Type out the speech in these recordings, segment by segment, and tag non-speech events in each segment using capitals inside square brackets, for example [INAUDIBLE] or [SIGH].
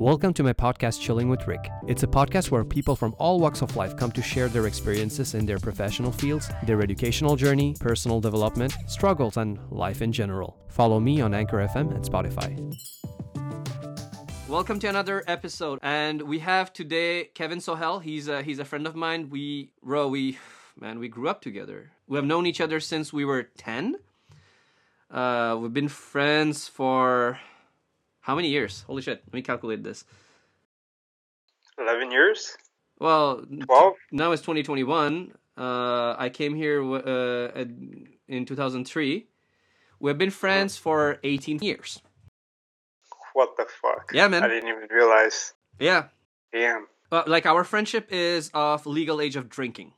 Welcome to my podcast, Chilling with Rik. It's a podcast where people from all walks of life come to share their experiences in their professional fields, their educational journey, personal development, struggles, and life in general. Follow me on Anchor FM and Spotify. Welcome to another episode, and we have today Kevin Sohel. He's a, he's a friend of mine. We, bro, we, man, we grew up together. We have known each other since we were ten. Uh, we've been friends for how many years? Holy shit! Let me calculate this. 11 years? Well, 12? now it's 2021. Uh, I came here uh, in 2003. We've been friends for 18 years. What the fuck? Yeah, man. I didn't even realize. Yeah, Damn. uh, like our friendship is of legal age of drinking.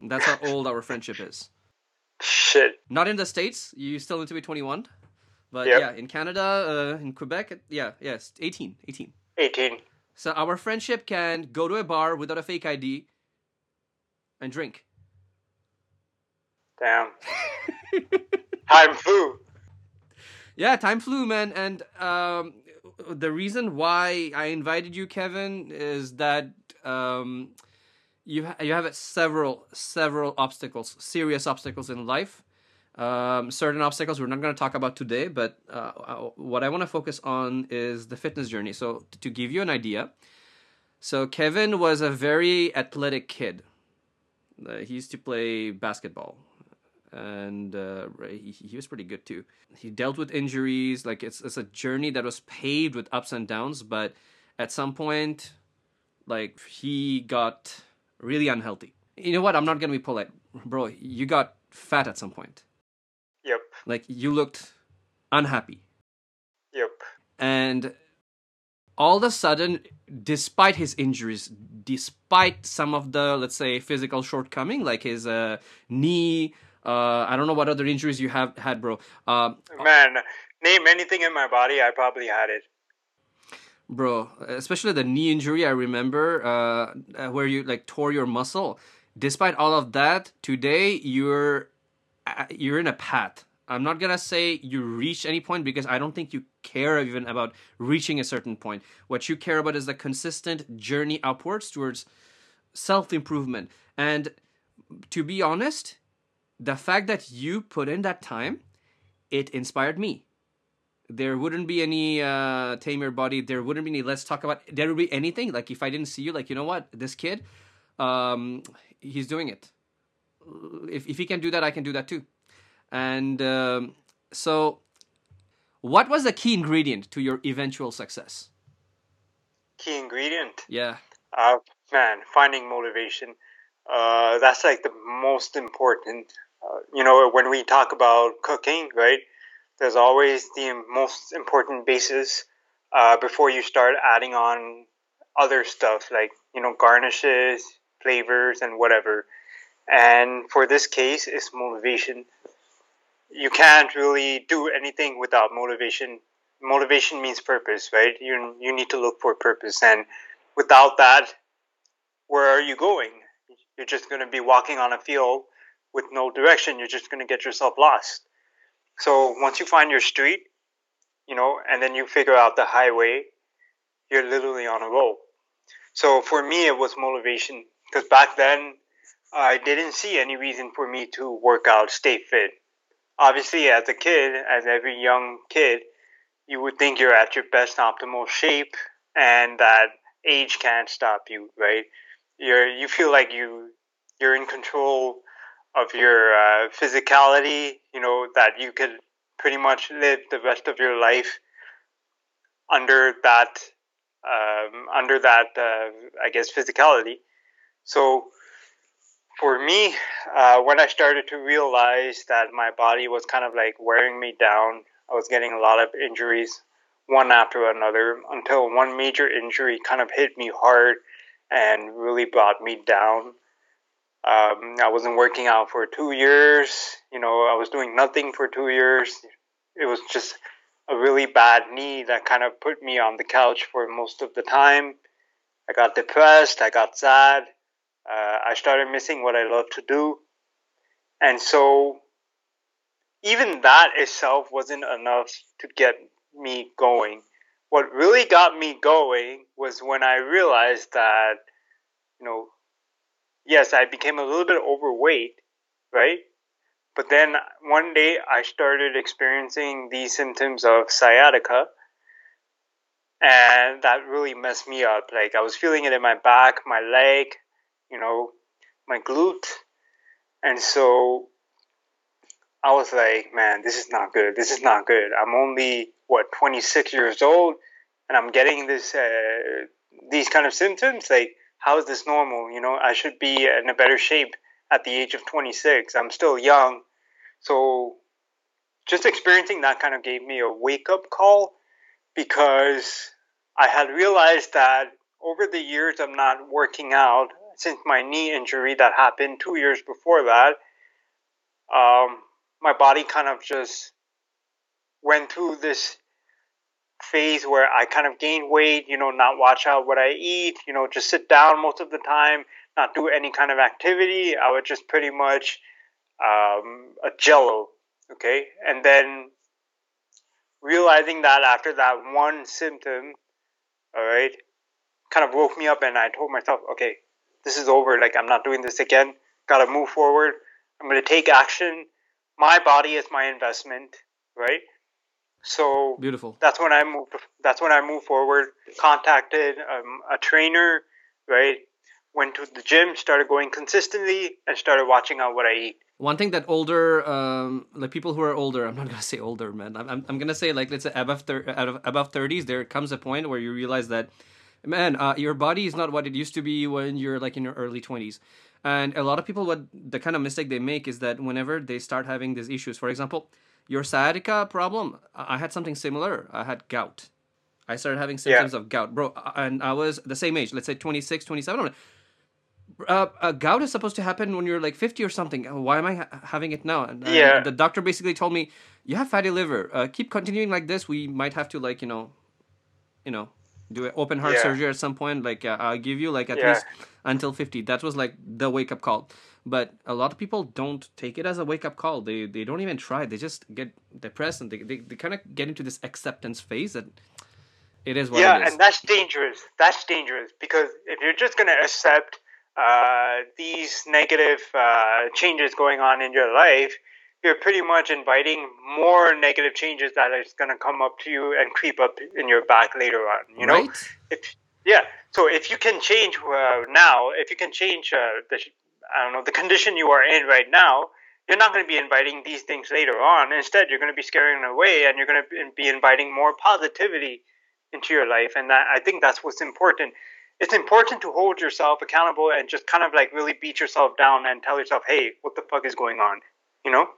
That's how old our friendship is. [LAUGHS] Shit. Not in the states. You still need to be 21. But Yep. yeah, in Canada, uh, in Quebec, yeah, yes, 18, 18. 18. So our friendship can go to a bar without a fake ID and drink. Damn. [LAUGHS] Time flew. Yeah, time flew, man. And um, the reason why I invited you, Kevin, is that um, you ha- you have several several obstacles, serious obstacles in life. Um, certain obstacles we're not going to talk about today, but uh, uh, what I want to focus on is the fitness journey. So to give you an idea, so Kevin was a very athletic kid. Uh, he used to play basketball and uh, he, he was pretty good too. He dealt with injuries. Like it's it's a journey that was paved with ups and downs, but at some point, like he got really unhealthy. You know what? I'm not gonna be polite, bro. You got fat at some point. Like you looked unhappy, Yep. and all of a sudden, despite his injuries, despite some of the let's say physical shortcoming, like his uh, knee. Uh, I don't know what other injuries you have had, bro. Um, Man, name anything in my body, I probably had it. bro especially the knee injury i remember uh, uh, where you like tore your muscle despite all of that today you're uh, you're in a path i'm not gonna say you reach any point because i don't think you care even about reaching a certain point. What you care about is the consistent journey upwards towards self-improvement. And to be honest the fact that you put in that time it inspired me. There wouldn't be any uh tame your body. There wouldn't be any let's talk about there would be anything. Like if i didn't see you like you know what? This kid um he's doing it. If, if he can do that i can do that too and um, so what was the key ingredient to your eventual success Key ingredient. yeah Uh, man, finding motivation. Uh, that's like the most important. Uh, you know, when we talk about cooking, right? There's always the most important basis uh, before you start adding on other stuff like you know garnishes, flavors, and whatever. And for this case, it's motivation. You can't really do anything without motivation. Motivation means purpose, right? You you need to look for purpose, and without that, where are you going? You're just going to be walking on a field with no direction. You're just going to get yourself lost. So once you find your street, you know, and then you figure out the highway, you're literally on a roll. So for me, it was motivation because back then I didn't see any reason for me to work out, stay fit. Obviously, as a kid, as every young kid, you would think you're at your best optimal shape and that age can't stop you, right? You're you feel like you you're in control of your uh, physicality. You know that you could pretty much live the rest of your life under that um, under that uh, I guess physicality. So for me, uh, when I started to realize that my body was kind of like wearing me down, I was getting a lot of injuries one after another until one major injury kind of hit me hard and really brought me down. Um, I wasn't working out for two years. You know, I was doing nothing for two years. It was just a really bad knee that kind of put me on the couch for most of the time. I got depressed. I got sad. Uh, I started missing what I love to do. And so, even that itself wasn't enough to get me going. what really got me going was when I realized that, you know, yes, I became a little bit overweight, right? But then one day I started experiencing these symptoms of sciatica. And that really messed me up. Like I was feeling it in my back, my leg, you know, my glute. And so I was like, man, this is not good. This is not good. I'm only, what, 26 years old and I'm getting this, uh, these kind of symptoms. Like, how is this normal? You know, I should be in a better shape at the age of 26. I'm still young. So just experiencing that kind of gave me a wake up call because I had realized that over the years of not working out, since my knee injury that happened two years before that, um, my body kind of just went through this phase where I kind of gained weight, you know, not watch out what I eat, you know, just sit down most of the time, not do any kind of activity. I would just pretty much um, a jello, okay? And then realizing that after that one symptom, all right, kind of woke me up and I told myself, okay, this is over. Like, I'm not doing this again. Got to move forward. I'm going to take action. My body is my investment, right? So beautiful. That's when I moved. That's when I moved forward. Contacted um, a trainer, right? Went to the gym, started going consistently, and started watching out what I eat. One thing that older, um, like people who are older, I'm not gonna say older, man. I'm, I'm, I'm gonna say like let's say above thir- above thirties. There comes a point where you realize that, man, uh, your body is not what it used to be when you're like in your early twenties. And a lot of people, what the kind of mistake they make is that whenever they start having these issues, for example, your sciatica problem, I had something similar. I had gout. I started having symptoms yeah. of gout, bro. And I was the same age, let's say 26, 27. Uh, uh, gout is supposed to happen when you're like 50 or something. Why am I ha- having it now? And, yeah. the doctor basically told me, you have fatty liver. Uh, keep continuing like this. We might have to like, you know, you know, do an open heart yeah. surgery at some point. Like uh, I'll give you like at yeah. least until 50. That was like the wake up call but a lot of people don't take it as a wake up call they they don't even try they just get depressed and they, they, they kind of get into this acceptance phase that it is what yeah and that's dangerous that's dangerous because if you're just going to accept uh, these negative uh, changes going on in your life you're pretty much inviting more negative changes that is going to come up to you and creep up in your back later on you know right? if, yeah so if you can change uh, now if you can change uh, the I don't know, the condition you are in right now, you're not going to be inviting these things later on. Instead, you're going to be scaring them away and you're going to be inviting more positivity into your life. And that, I think that's what's important. It's important to hold yourself accountable and just kind of like really beat yourself down and tell yourself, hey, what the fuck is going on? You know?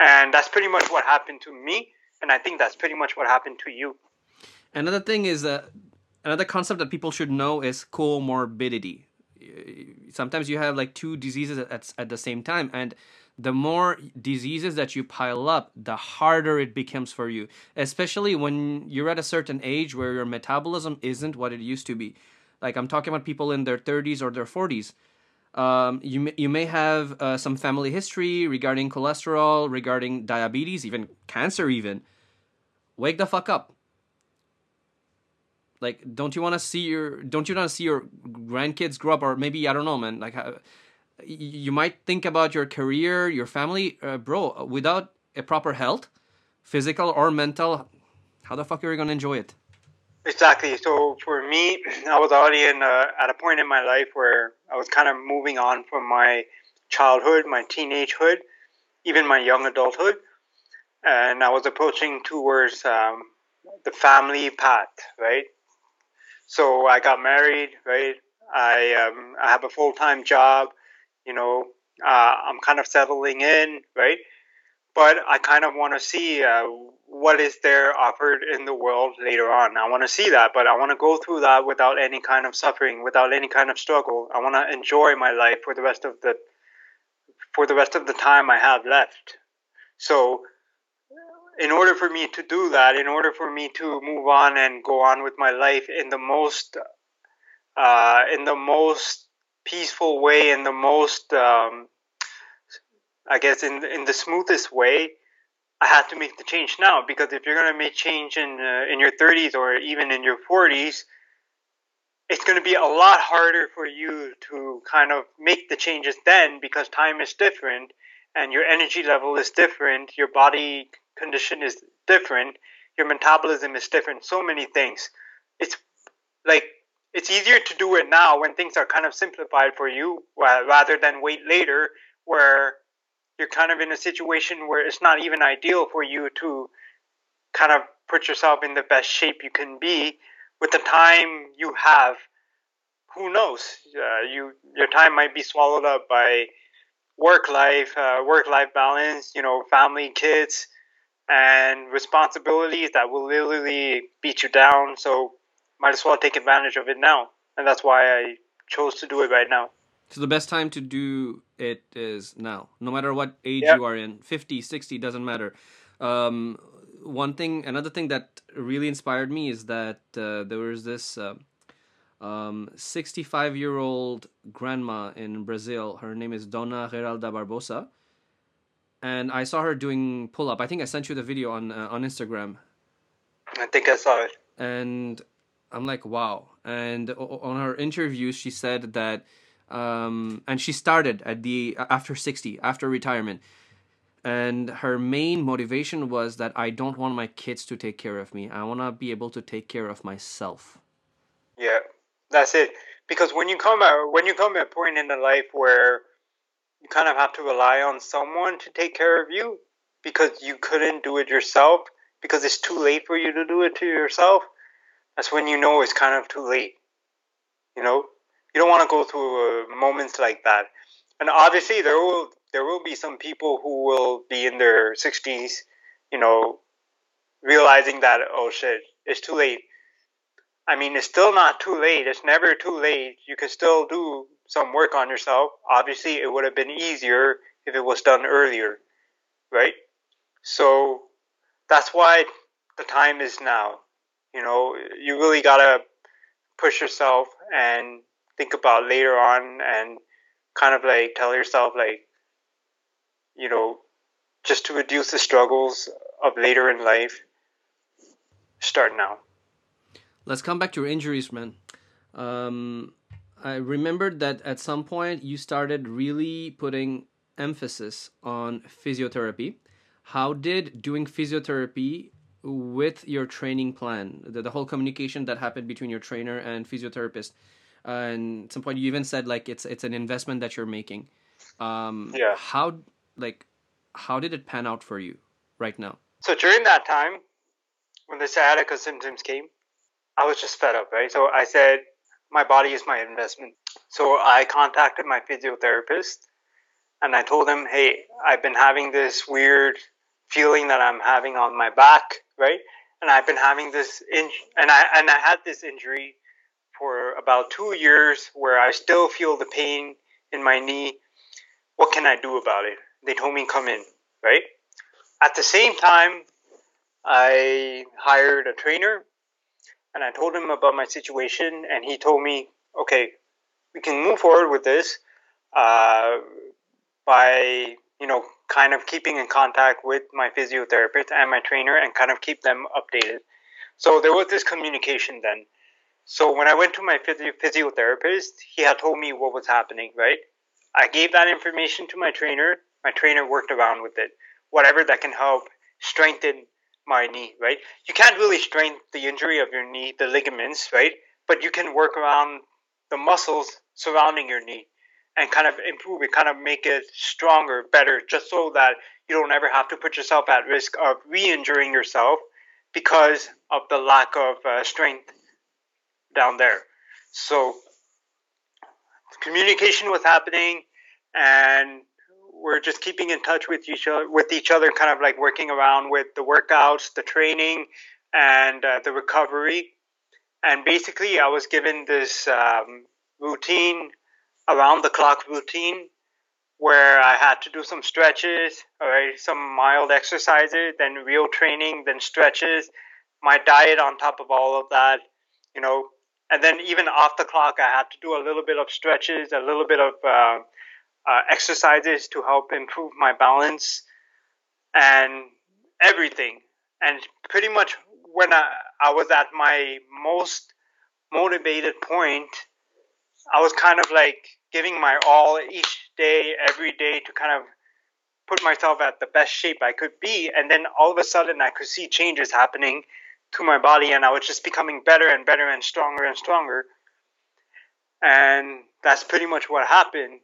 And that's pretty much what happened to me. And I think that's pretty much what happened to you. Another thing is that another concept that people should know is comorbidity. Sometimes you have like two diseases at, at the same time. And the more diseases that you pile up the harder it becomes for you. Especially when you're at a certain age where your metabolism isn't what it used to be. Like i'm talking about people in their 30s or their 40s um, you, may, you may have uh, some family history regarding cholesterol regarding diabetes even cancer even wake the fuck up like, don't you want to see your don't you want to see your grandkids grow up, or maybe I don't know, man. Like, you might think about your career, your family, uh, bro. Without a proper health, physical or mental, how the fuck are you gonna enjoy it? Exactly. So for me, [CLEARS THROAT] I was already in a, at a point in my life where I was kind of moving on from my childhood, my teenagehood, even my young adulthood, and I was approaching towards um, the family path, right? So I got married, right? I um, I have a full time job, you know. Uh, I'm kind of settling in, right? But I kind of want to see uh, what is there offered in the world later on. I want to see that, but I want to go through that without any kind of suffering, without any kind of struggle. I want to enjoy my life for the rest of the for the rest of the time I have left. So in order for me to do that, in order for me to move on and go on with my life in the most, uh, in the most peaceful way, in the most, um, I guess, in in the smoothest way, I had to make the change now because if you're going to make change in uh, in your 30s or even in your 40s, it's going to be a lot harder for you to kind of make the changes then because time is different and your energy level is different, your body condition is different, your metabolism is different, so many things. It's like it's easier to do it now when things are kind of simplified for you rather than wait later where you're kind of in a situation where it's not even ideal for you to kind of put yourself in the best shape you can be with the time you have. Who knows? Uh, you your time might be swallowed up by work life uh, work life balance you know family kids and responsibilities that will literally beat you down. So might as well take advantage of it now. And that's why i chose to do it right now so the best time to do it is now no matter what age yep. you are in 50 60 doesn't matter um, one thing another thing that really inspired me is that uh, there was this uh, um, 65 year old grandma in Brazil. Her name is Dona Geralda Barbosa. And I saw her doing pull up. I think I sent you the video on uh, on Instagram. I think I saw it. And I'm like, wow. And on her interview, she said that, um, and she started at the after 60, after retirement. And her main motivation was that I don't want my kids to take care of me. I want to be able to take care of myself. Yeah. That's it. Because when you come at when you come at a point in the life where you kind of have to rely on someone to take care of you because you couldn't do it yourself because it's too late for you to do it to yourself, that's when you know it's kind of too late. You know, you don't want to go through uh, moments like that. And obviously, there will there will be some people who will be in their 60s, you know, realizing that oh shit, it's too late. I mean, it's still not too late. It's never too late. You can still do some work on yourself. Obviously, it would have been easier if it was done earlier, right? So that's why the time is now. You know, you really gotta push yourself and think about later on and kind of like tell yourself like, you know, just to reduce the struggles of later in life, start now let's come back to your injuries, man. Um, I remembered that at some point you started really putting emphasis on physiotherapy. How did doing physiotherapy with your training plan, the, the whole communication that happened between your trainer and physiotherapist, uh, and at some point you even said like it's it's an investment that you're making. Um, yeah. How like how did it pan out for you right now? So during that time, when the sciatica symptoms came, I was just fed up, right? So I said, my body is my investment. So I contacted my physiotherapist and I told him, hey, I've been having this weird feeling that I'm having on my back, right? And I've been having this in- and I and I had this injury for about 2 years where I still feel the pain in my knee. What can I do about it? They told me come in, right? At the same time, I hired a trainer and I told him about my situation, and he told me, okay, we can move forward with this uh, by you know kind of keeping in contact with my physiotherapist and my trainer and kind of keep them updated. So there was this communication then. So when I went to my physiotherapist, he had told me what was happening, right? I gave that information to my trainer. My trainer worked around with it. Whatever that can help strengthen my knee, right? You can't really strengthen the injury of your knee, the ligaments, right? But you can work around the muscles surrounding your knee and kind of improve it, kind of make it stronger, better, just so that you don't ever have to put yourself at risk of re-injuring yourself because of the lack of uh, strength down there. So communication was happening, and we're just keeping in touch with each other, with each other, kind of like working around with the workouts, the training, and uh, the recovery. And basically, I was given this um, routine, around the clock routine, where I had to do some stretches, or some mild exercises, then real training, then stretches, my diet on top of all of that, you know. And then even off the clock, I had to do a little bit of stretches, a little bit of uh, uh, exercises to help improve my balance. And everything. And pretty much when I, I was at my most motivated point, I was kind of like giving my all each day, every day to kind of put myself at the best shape I could be. And then all of a sudden, I could see changes happening to my body, and I was just becoming better and better and stronger and stronger. And that's pretty much what happened.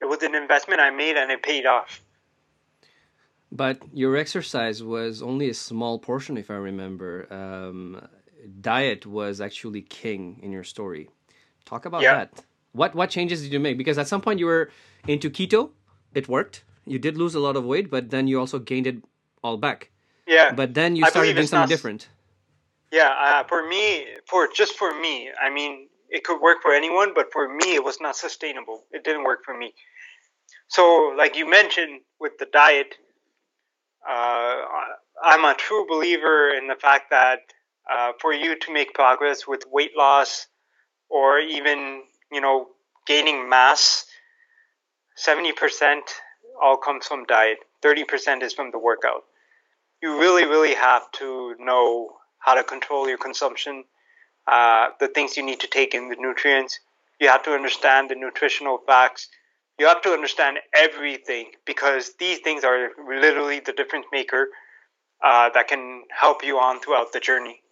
It was an investment I made, and it paid off. But your exercise was only a small portion, if I remember. Um, diet was actually king in your story. Talk about yeah. that. What what changes did you make? Because at some point you were into keto, it worked. You did lose a lot of weight, but then you also gained it all back. Yeah. But then you started doing something not, different. Yeah, uh, for me, for just for me, I mean, it could work for anyone, but for me, it was not sustainable. It didn't work for me. So, like you mentioned with the diet, uh, I'm a true believer in the fact that uh, for you to make progress with weight loss or even you know gaining mass, seventy percent all comes from diet. Thirty percent is from the workout. You really, really have to know how to control your consumption, uh, the things you need to take in, the nutrients. You have to understand the nutritional facts. You have to understand everything because these things are literally the difference maker uh, that can help you on throughout the journey.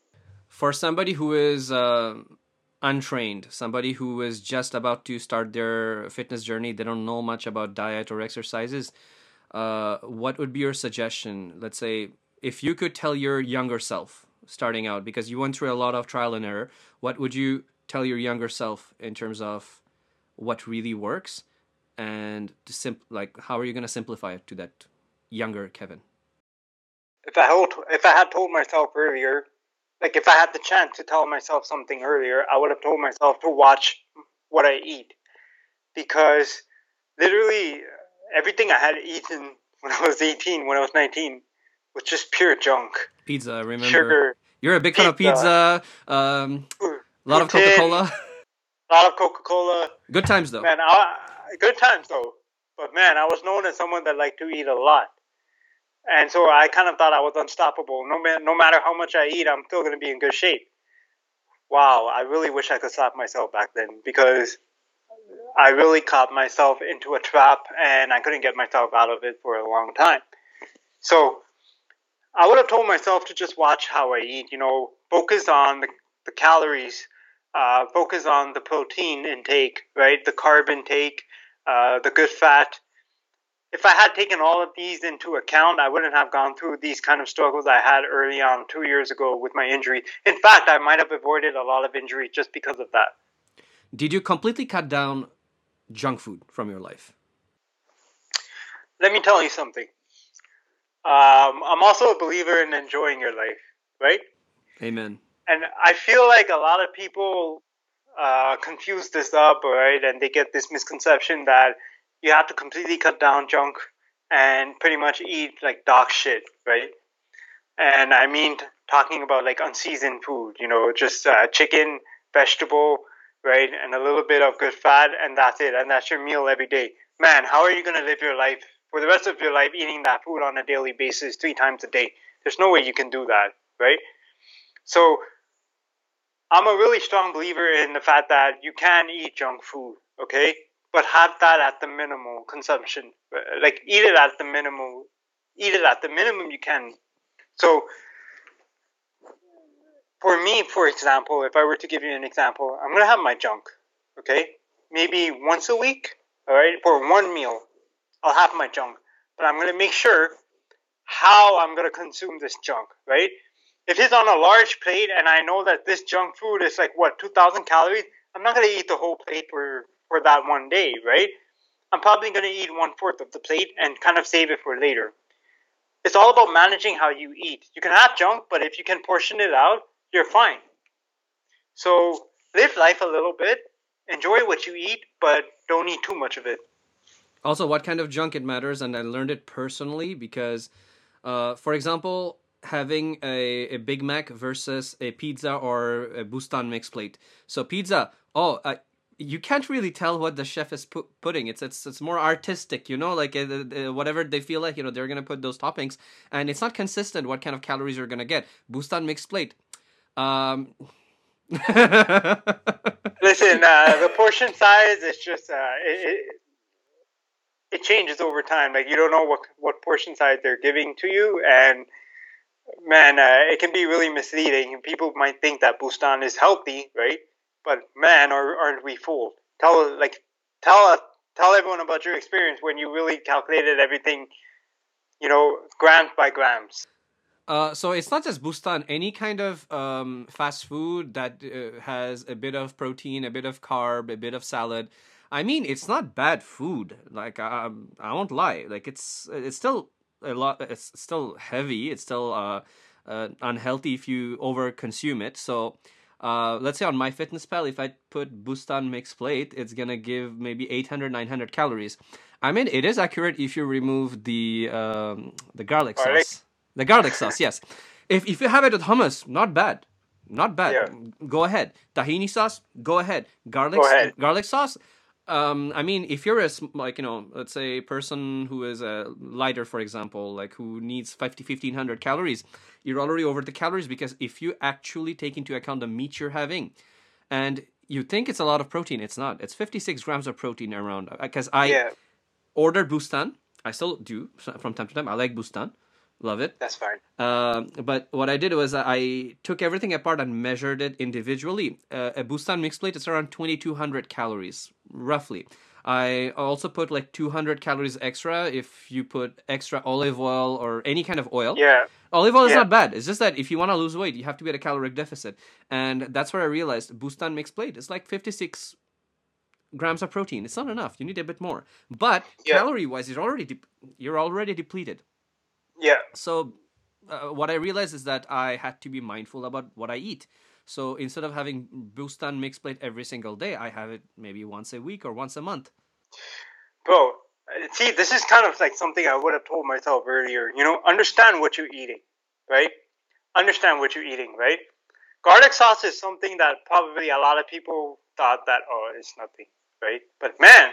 For somebody who is uh, untrained, somebody who is just about to start their fitness journey, they don't know much about diet or exercises, uh, what would be your suggestion? Let's say if you could tell your younger self starting out, because you went through a lot of trial and error, what would you tell your younger self in terms of what really works and to sim- like how are you going to simplify it to that younger Kevin? If I had, if I had told myself earlier like if I had the chance to tell myself something earlier, I would have told myself to watch what I eat because literally everything I had eaten when I was 18, when I was 19, was just pure junk. Pizza, remember? Sugar. You're a big fan of pizza. Um, a lot of Coca Cola. A lot of Coca Cola. Good times though. Man, I, good times though. But man, I was known as someone that liked to eat a lot and so I kind of thought I was unstoppable. No, no matter how much I eat, I'm still going to be in good shape. Wow, I really wish I could stop myself back then because I really caught myself into a trap and I couldn't get myself out of it for a long time. So I would have told myself to just watch how I eat, you know, focus on the, the calories, uh, focus on the protein intake, right? The carb intake, uh, the good fat, if I had taken all of these into account, I wouldn't have gone through these kind of struggles I had early on two years ago with my injury. In fact, I might have avoided a lot of injury just because of that. Did you completely cut down junk food from your life? Let me tell you something. Um, I'm also a believer in enjoying your life, right? Amen. And I feel like a lot of people uh, confuse this up, right? And they get this misconception that you have to completely cut down junk and pretty much eat like dog shit, right? And I mean talking about like unseasoned food, you know, just uh, chicken, vegetable, right, and a little bit of good fat, and that's it, and that's your meal every day. Man, how are you gonna live your life for the rest of your life eating that food on a daily basis, three times a day? There's no way you can do that, right? So I'm a really strong believer in the fact that you can eat junk food, okay? but have that at the minimal consumption. Uh, like eat it at the minimal, eat it at the minimum you can. So for me, for example, if I were to give you an example, I'm gonna have my junk, okay? Maybe once a week, all right, for one meal, I'll have my junk, but I'm gonna make sure how I'm gonna consume this junk, right? If it's on a large plate and I know that this junk food is like what 2,000 calories, I'm not gonna eat the whole plate for for that one day, right? I'm probably going to eat one fourth of the plate and kind of save it for later. It's all about managing how you eat. You can have junk, but if you can portion it out, you're fine. So live life a little bit, enjoy what you eat, but don't eat too much of it. Also, what kind of junk it matters, and I learned it personally because, uh, for example, having a, a Big Mac versus a pizza or a Boustan mixed plate. So pizza, oh, you can't really tell what the chef is pu- putting. It's it's it's more artistic, you know, like uh, uh, whatever they feel like, you know, they're gonna put those toppings, and it's not consistent what kind of calories you're gonna get. Boustan mixed plate. Um, [LAUGHS] Listen, uh, the portion size is just uh, it, it, it changes over time. Like you don't know what what portion size they're giving to you, and man, uh, it can be really misleading. People might think that Boustan is healthy, right? But man, are, aren't we fooled? Tell like tell tell everyone about your experience when you really calculated everything, you know, grams by grams. Uh, so it's not just Boustan. Any kind of um, fast food that uh, has a bit of protein, a bit of carb, a bit of salad. I mean, it's not bad food. Like I, I won't lie. Like it's it's still a lot. It's still heavy. It's still uh, uh unhealthy if you over consume it. So uh, let's say on MyFitnessPal if I put Boustan mixed plate, it's gonna give maybe 800, 900 calories. I mean, it is accurate if you remove the um, the garlic, garlic, sauce. The garlic sauce, yes. If if you have it with hummus, not bad, not bad. Yeah. Go ahead. Tahini sauce, go ahead. Garlic, go ahead. garlic sauce. Um, I mean, if you're a like you know, let's say a person who is a lighter, for example, like who needs 50, 1500 calories, you're already over the calories because if you actually take into account the meat you're having, and you think it's a lot of protein, it's not. It's 56 grams of protein around. Because uh, I yeah. ordered Boustan, I still do from time to time. I like Boustan, love it. That's fine. Uh, but what I did was I took everything apart and measured it individually. Uh, a Boustan mixed plate is around 2200 calories, roughly. I also put like 200 calories extra if you put extra olive oil or any kind of oil. Yeah. Olive oil is not bad. It's just that if you want to lose weight, you have to be at a caloric deficit. And that's where I realized Boustan mixed plate is like 56 grams of protein. It's not enough. You need a bit more. But yeah. calorie wise, you're already de- you're already depleted. Yeah. So uh, what I realized is that I had to be mindful about what I eat. So instead of having Boustan mixed plate every single day, I have it maybe once a week or once a month. Bro, see, this is kind of like something I would have told myself earlier. You know, understand what you're eating, right? Understand what you're eating, right? Garlic sauce is something that probably a lot of people thought that oh, it's nothing, right? But man,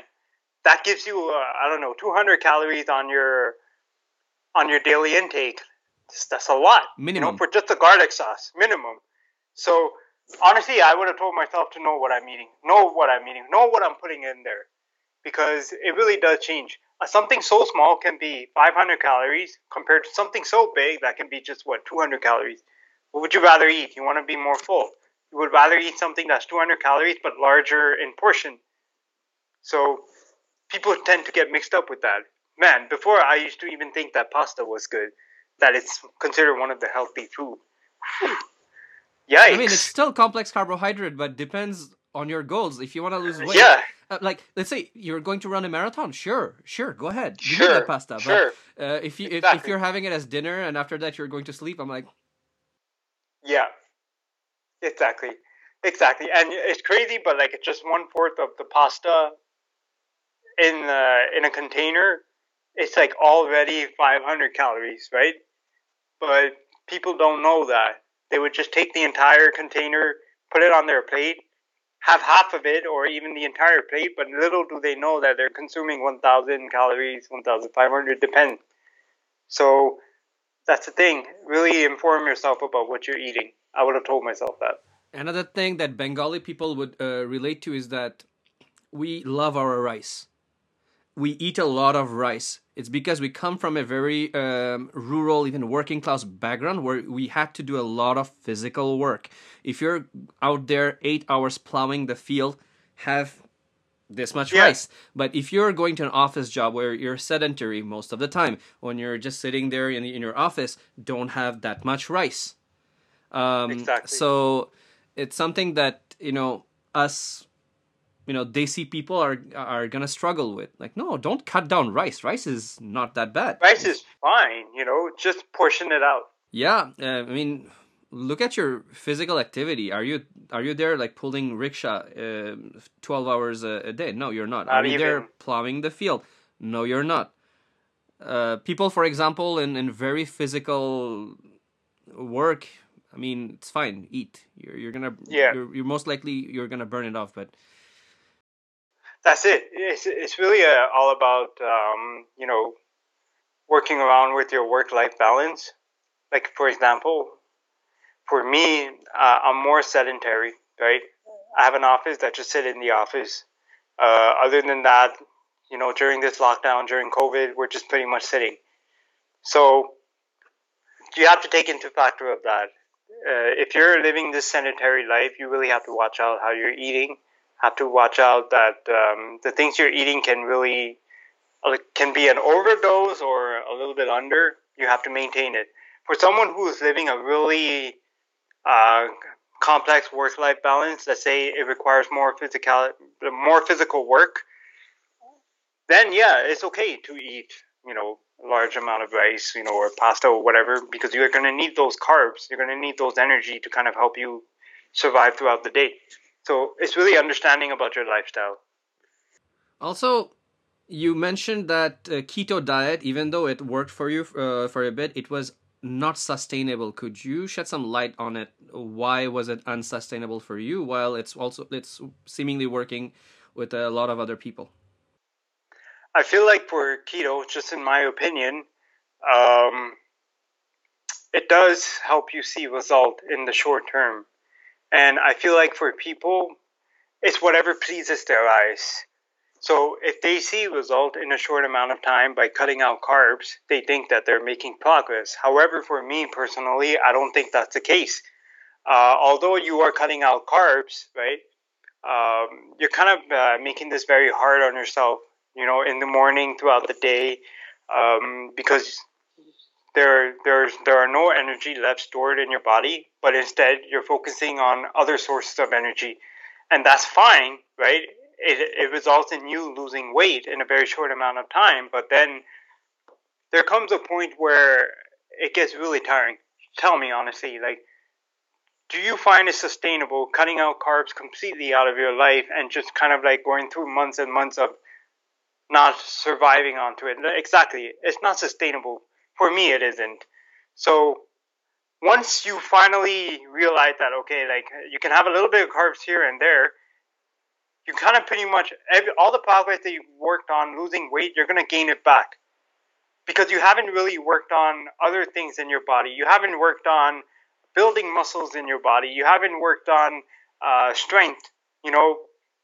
that gives you uh, I don't know 200 calories on your on your daily intake. That's a lot, minimum you know, for just the garlic sauce, minimum. So honestly, I would have told myself to know what I'm eating, know what I'm eating, know what I'm putting in there because it really does change. Uh, something so small can be 500 calories compared to something so big that can be just what 200 calories. What would you rather eat? You want to be more full. You would rather eat something that's 200 calories but larger in portion. So people tend to get mixed up with that. Man, before I used to even think that pasta was good, that it's considered one of the healthy food. Yikes. [SIGHS] I mean, it's still complex carbohydrate, but depends on your goals. If you want to lose weight, yeah. Uh, like let's say you're going to run a marathon, sure, sure, go ahead, you sure, that pasta. Sure. But uh, if you exactly. if, if you're having it as dinner and after that you're going to sleep, I'm like, yeah, exactly, exactly, and it's crazy, but like it's just one fourth of the pasta in uh, in a container. It's like already 500 calories, right? But people don't know that. They would just take the entire container, put it on their plate, have half of it or even the entire plate, but little do they know that they're consuming 1,000 calories, 1,500, depend. So that's the thing. Really inform yourself about what you're eating. I would have told myself that. Another thing that Bengali people would uh, relate to is that we love our rice. We eat a lot of rice. It's because we come from a very um, rural, even working class background where we had to do a lot of physical work. If you're out there eight hours plowing the field, have this much yeah. rice. But if you're going to an office job where you're sedentary most of the time, when you're just sitting there in, in your office, don't have that much rice. Um, exactly. So it's something that you know us you know desi people are are gonna struggle with. Like no don't cut down rice. Rice is not that bad. Rice is fine you know just portion it out. Yeah uh, i mean look at your physical activity. Are you are you there like pulling rickshaw uh, 12 hours a, a, day? No you're not, not are you even. there plowing the field? No you're not. Uh, people for example in, in very physical work i mean it's fine. Eat. You're, you're gonna yeah. you're, you're most likely you're gonna burn it off but that's it. It's it's really uh, all about um, you know working around with your work life balance. Like for example, for me, uh, I'm more sedentary, right? I have an office that just sit in the office. Uh, other than that, you know, during this lockdown, during COVID, we're just pretty much sitting. So you have to take into factor of that. Uh, if you're living this sedentary life, you really have to watch out how you're eating. Have to watch out that um, the things you're eating can really uh, can be an overdose or a little bit under. You have to maintain it. For someone who's living a really uh, complex work-life balance, let's say it requires more physical more physical work, then yeah, it's okay to eat, you know, a large amount of rice, you know, or pasta or whatever, because you're going to need those carbs. You're going to need those energy to kind of help you survive throughout the day. So it's really understanding about your lifestyle. Also, you mentioned that uh, keto diet, even though it worked for you uh, for a bit, it was not sustainable. Could you shed some light on it? Why was it unsustainable for you? While it's also it's seemingly working with a lot of other people. I feel like for keto, just in my opinion, um, it does help you see result in the short term, and I feel like for people, it's whatever pleases their eyes. So if they see result in a short amount of time by cutting out carbs, they think that they're making progress. However, for me personally, I don't think that's the case. Uh, although you are cutting out carbs, right? Um, you're kind of uh, making this very hard on yourself. You know, in the morning, throughout the day, um, because there there's there are no energy left stored in your body, but instead you're focusing on other sources of energy, and that's fine, right? it, it results in you losing weight in a very short amount of time. But then there comes a point where it gets really tiring. Tell me honestly, like, do you find it sustainable cutting out carbs completely out of your life and just kind of like going through months and months of not surviving onto it? Exactly. It's not sustainable. For me, it isn't. So once you finally realize that, okay, like you can have a little bit of carbs here and there, you kind of pretty much every, all the progress that you've worked on losing weight, you're going to gain it back because you haven't really worked on other things in your body. You haven't worked on building muscles in your body. You haven't worked on uh, strength. You know,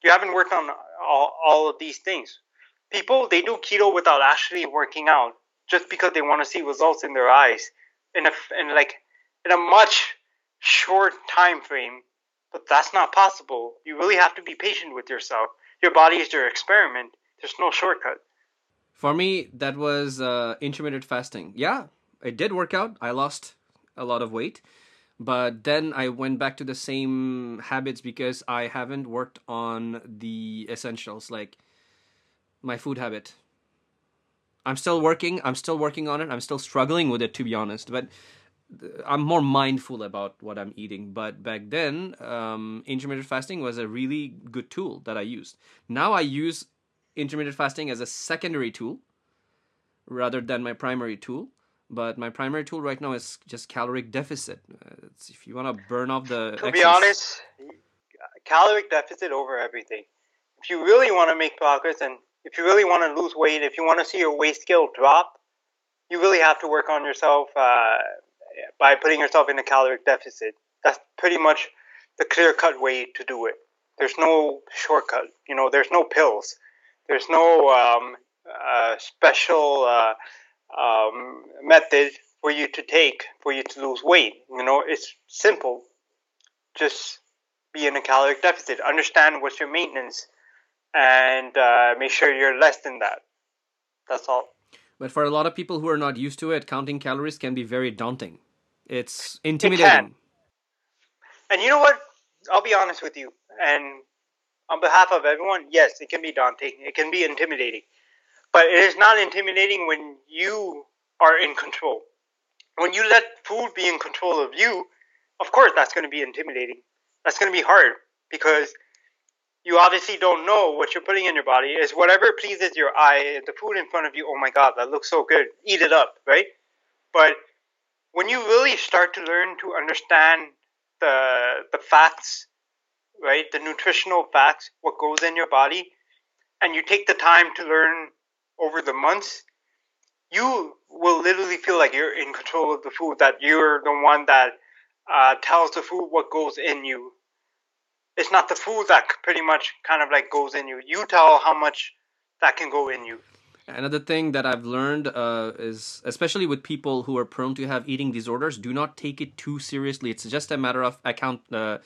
you haven't worked on all, all of these things. People they do keto without actually working out, just because they want to see results in their eyes in a in like in a much short time frame but that's not possible. You really have to be patient with yourself. Your body is your experiment. There's no shortcut. For me, that was uh, intermittent fasting. Yeah, it did work out. I lost a lot of weight. But then I went back to the same habits because I haven't worked on the essentials like my food habit. I'm still working. I'm still working on it. I'm still struggling with it, to be honest. But I'm more mindful about what I'm eating. But back then, um, intermittent fasting was a really good tool that I used. Now I use intermittent fasting as a secondary tool rather than my primary tool. But my primary tool right now is just caloric deficit. Uh, if you want to burn off the. To excess. be honest, caloric deficit over everything. If you really want to make progress and if you really want to lose weight, if you want to see your weight scale drop, you really have to work on yourself uh, by putting yourself in a caloric deficit. That's pretty much the clear cut way to do it. There's no shortcut. You know, there's no pills. There's no um, uh, special uh, um, method for you to take for you to lose weight. You know, it's simple. Just be in a caloric deficit. Understand what's your maintenance, and uh, make sure you're less than that. That's all. But for a lot of people who are not used to it, counting calories can be very daunting. It's intimidating. It and you know what? I'll be honest with you. And on behalf of everyone, yes, it can be daunting. It can be intimidating. But it is not intimidating when you are in control. When you let food be in control of you, of course that's going to be intimidating. That's going to be hard because you obviously don't know what you're putting in your body. Is whatever pleases your eye, the food in front of you, oh my god, that looks so good. Eat it up, right? But when you really start to learn to understand the the facts, right, the nutritional facts, what goes in your body, and you take the time to learn over the months, you will literally feel like you're in control of the food, that you're the one that uh, tells the food what goes in you. It's not the food that pretty much kind of like goes in you. You tell how much that can go in you. Another thing that I've learned uh, is, especially with people who are prone to have eating disorders, do not take it too seriously. It's just a matter of account, uh,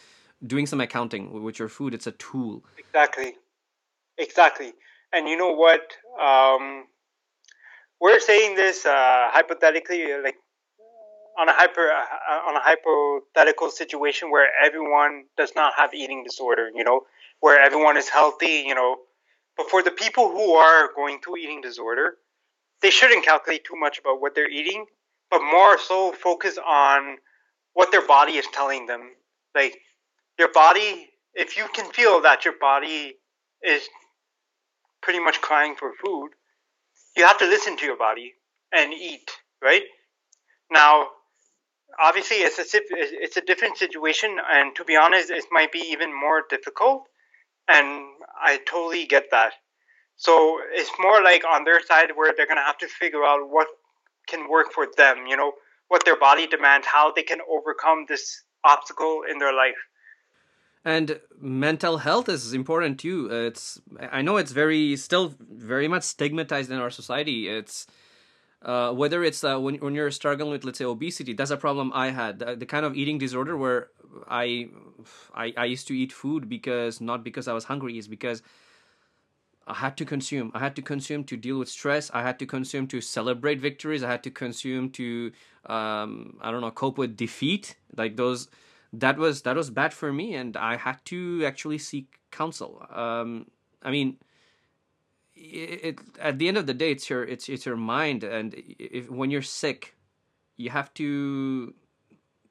doing some accounting with your food. It's a tool. Exactly, exactly. And you know what? Um, we're saying this uh, hypothetically, like on a hyper uh, on a hypothetical situation where everyone does not have eating disorder. You know, where everyone is healthy. You know but for the people who are going through eating disorder, they shouldn't calculate too much about what they're eating, but more so focus on what their body is telling them. Like your body, if you can feel that your body is pretty much crying for food, you have to listen to your body and eat, right? Now, obviously, it's a it's a different situation, and to be honest, it might be even more difficult and I totally get that. So it's more like on their side where they're going to have to figure out what can work for them, you know, what their body demands, how they can overcome this obstacle in their life. And mental health is important too. It's I know it's very still very much stigmatized in our society. It's uh, whether it's uh, when when you're struggling with let's say obesity, that's a problem I had. The, the, kind of eating disorder where I, I I used to eat food because not because I was hungry, is because I had to consume. I had to consume to deal with stress. I had to consume to celebrate victories. I had to consume to um, I don't know cope with defeat. Like those, that was that was bad for me, and I had to actually seek counsel. Um, I mean it, at the end of the day it's your it's it's your mind and if when you're sick you have to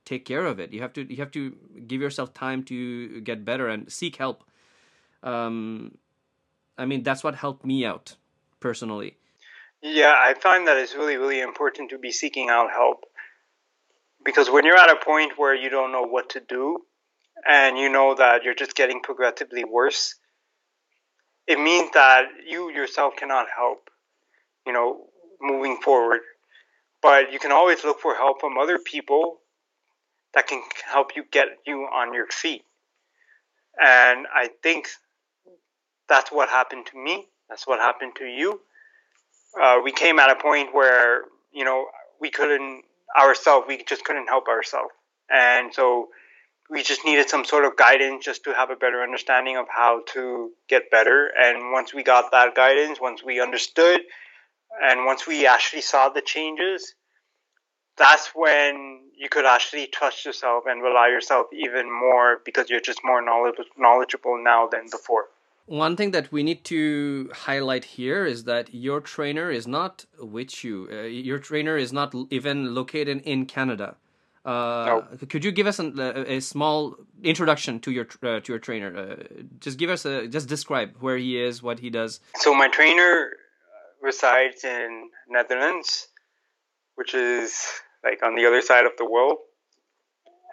take care of it. You have to you have to give yourself time to get better and seek help. Um i mean that's what helped me out personally. Yeah i find that it's really really important to be seeking out help because when you're at a point where you don't know what to do and you know that you're just getting progressively worse it means that you yourself cannot help, you know, moving forward. But you can always look for help from other people that can help you get you on your feet. And I think that's what happened to me. That's what happened to you. Uh, we came at a point where, you know, we couldn't ourselves, we just couldn't help ourselves. And so we just needed some sort of guidance just to have a better understanding of how to get better. And once we got that guidance, once we understood, and once we actually saw the changes, that's when you could actually trust yourself and rely yourself even more because you're just more knowledgeable now than before. One thing that we need to highlight here is that your trainer is not with you. Uh, your trainer is not even located in Canada. Uh, Could you give us an, a, a, small introduction to your uh, to your trainer? Uh, just give us a just describe where he is, what he does. So my trainer resides in Netherlands, which is like on the other side of the world.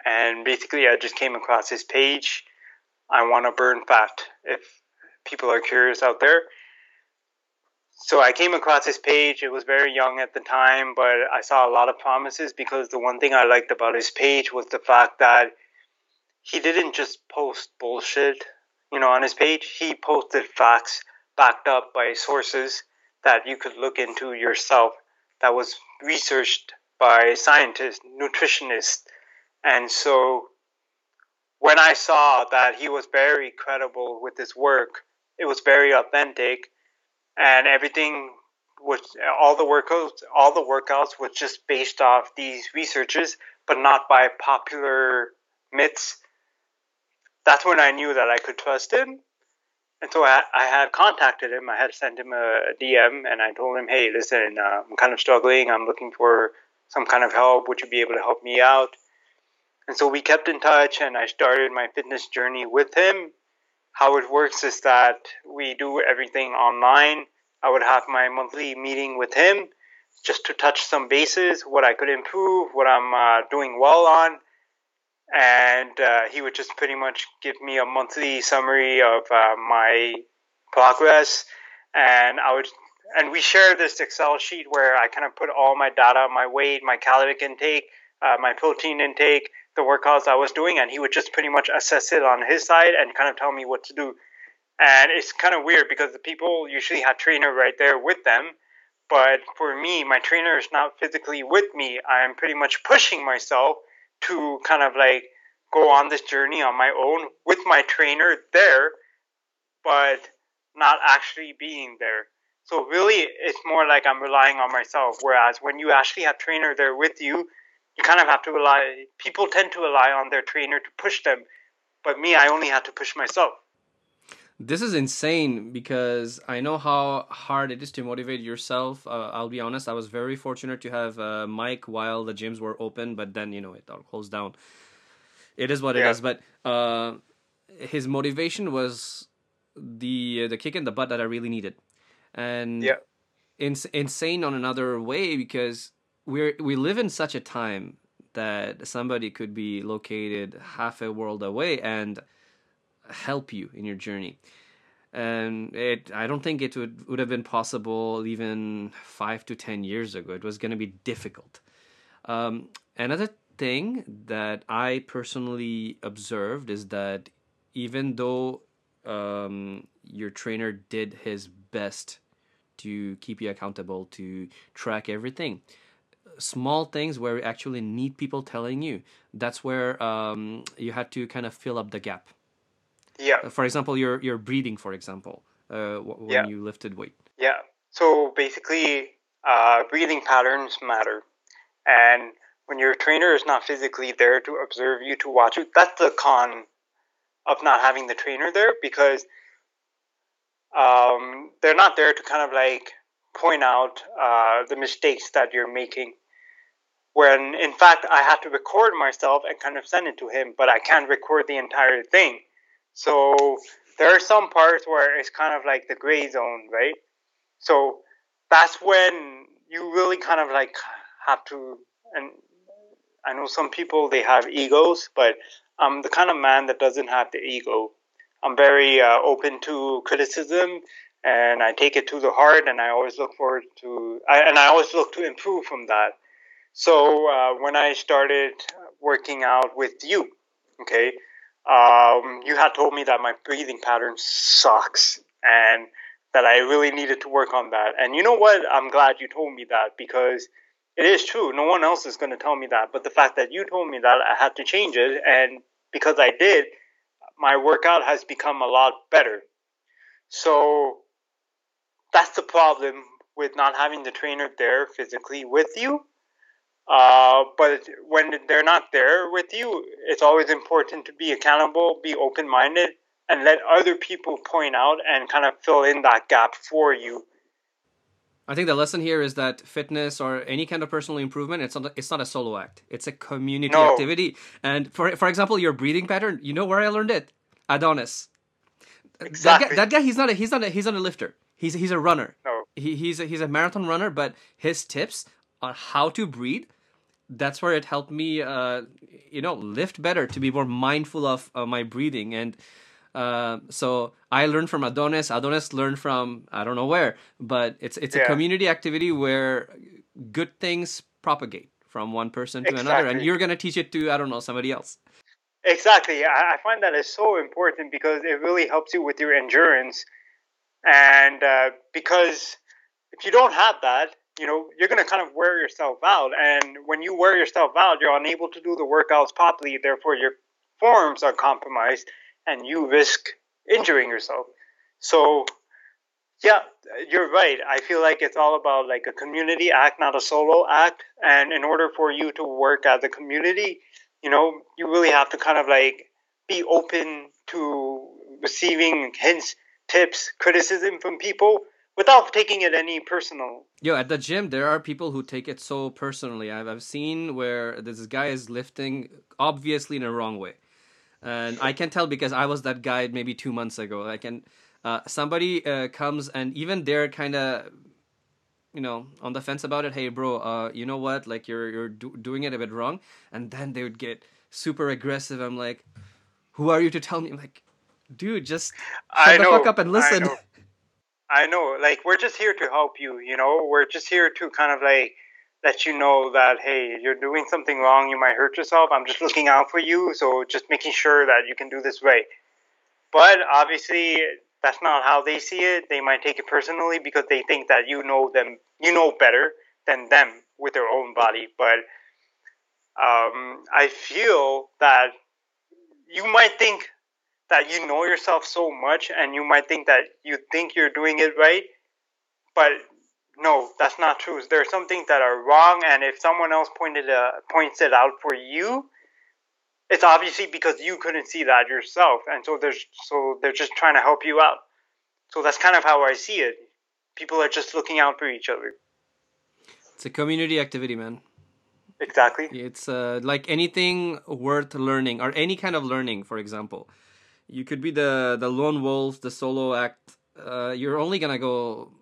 And basically, I just came across his page. I want to burn fat. If people are curious out there, so I came across his page. It was very young at the time, but I saw a lot of promises because the one thing I liked about his page was the fact that he didn't just post bullshit, you know, on his page. He posted facts backed up by sources that you could look into yourself that was researched by scientists, nutritionists. And so when I saw that he was very credible with his work, it was very authentic and everything was all the workouts all the workouts was just based off these researches but not by popular myths. That's when i knew that i could trust him. And so I, I had contacted him. I had sent him a, dm and i told him hey listen uh, i'm kind of struggling. I'm looking for some kind of help. Would you be able to help me out? And so we kept in touch and i started my fitness journey with him how it works is that we do everything online. I would have my monthly meeting with him just to touch some bases, what I could improve, what I'm uh, doing well on. And uh, he would just pretty much give me a monthly summary of uh, my progress and I would and we share this Excel sheet where I kind of put all my data, my weight, my caloric intake, uh, my protein intake, the workouts I was doing, and he would just pretty much assess it on his side and kind of tell me what to do. And it's kind of weird because the people usually have trainer right there with them. But for me, my trainer is not physically with me. I'm pretty much pushing myself to kind of like go on this journey on my own with my trainer there, but not actually being there. So really, it's more like I'm relying on myself. Whereas when you actually have trainer there with you, you kind of have to rely. People tend to rely on their trainer to push them, but me, I only had to push myself. This is insane because I know how hard it is to motivate yourself. Uh, I'll be honest, I was very fortunate to have uh, Mike while the gyms were open, but then you know it all closed down. It is what yeah. it is. But uh, his motivation was the the kick in the butt that I really needed and yeah. ins- insane on another way because we're we live in such a time that somebody could be located half a world away and help you in your journey and it i don't think it would, would have been possible even five to ten years ago it was going to be difficult um, another thing that i personally observed is that even though um, your trainer did his best to keep you accountable, to track everything. Small things where you actually need people telling you. That's where um, you had to kind of fill up the gap. Yeah. Uh, for example, your your breathing, for example, uh, when yeah. you lifted weight. Yeah. So basically, uh, breathing patterns matter, and when your trainer is not physically there to observe you, to watch you, that's the con of not having the trainer there because um, they're not there to kind of like point out uh, the mistakes that you're making. When in fact I have to record myself and kind of send it to him, but I can't record the entire thing. So there are some parts where it's kind of like the gray zone, right? So that's when you really kind of like have to and I know some people they have egos, but I'm the kind of man that doesn't have the ego. I'm very uh, open to criticism and I take it to the heart and I always look forward to, I, and I always look to improve from that. So uh, when I started working out with you, okay, um, you had told me that my breathing pattern sucks and that I really needed to work on that. And you know what? I'm glad you told me that because it is true. No one else is going to tell me that. But the fact that you told me that, I had to change it. And because I did, my workout has become a lot better. So that's the problem with not having the trainer there physically with you. Uh, but when they're not there with you, it's always important to be accountable, be open minded, and let other people point out and kind of fill in that gap for you I think the lesson here is that fitness or any kind of personal improvement, it's not it's not a solo act. It's a community no. activity. And for for example, your breathing pattern, you know where I learned it? Adonis. Exactly. That guy, that guy he's not a he's not a he's not a lifter. He's he's a runner. No. He, he's a, he's a marathon runner, but his tips on how to breathe, that's where it helped me uh, you know, lift better to be more mindful of uh, my breathing and uh, so I learned from Adonis. Adonis learned from I don't know where, but it's it's a community activity where good things propagate from one person to exactly. another, and you're gonna teach it to I don't know somebody else. Exactly. I find that is so important because it really helps you with your endurance, and uh, because if you don't have that, you know, you're going to kind of wear yourself out. And when you wear yourself out, you're unable to do the workouts properly. Therefore, your forms are compromised and you risk injuring yourself. So, yeah, you're right. I feel like it's all about like a community act, not a solo act. And in order for you to work as a community, you know, you really have to kind of like be open to receiving hints, tips, criticism from people without taking it any personal. Yo, at the gym, there are people who take it so personally. I've, I've seen where this guy is lifting obviously in a wrong way and I can tell because I was that guy maybe two months ago. Like, and uh, somebody uh, comes and even they're kind of, you know, on the fence about it. Hey, bro, uh, you know what? Like, you're you're do- doing it a bit wrong, and then they would get super aggressive. I'm like, who are you to tell me? I'm like, dude, just shut I the know, fuck up and listen. [LAUGHS] I know. Like we're just here to help you. You know, we're just here to kind of like let you know that hey, you're doing something wrong. You might hurt yourself. I'm just looking out for you. So just making sure that you can do this right. But obviously, that's not how they see it. They might take it personally because they think that you know them, you know better than them with their own body. But um, I feel that you might think that you know yourself so much and you might think that you think you're doing it right, but no, that's not true. There are some things that are wrong, and if someone else pointed uh, points it out for you, it's obviously because you couldn't see that yourself, and so there's so they're just trying to help you out. So that's kind of how I see it. People are just looking out for each other. It's a community activity, man. Exactly. It's uh, like anything worth learning or any kind of learning, for example. You could be the the lone wolf, the solo act. Uh, you're only gonna go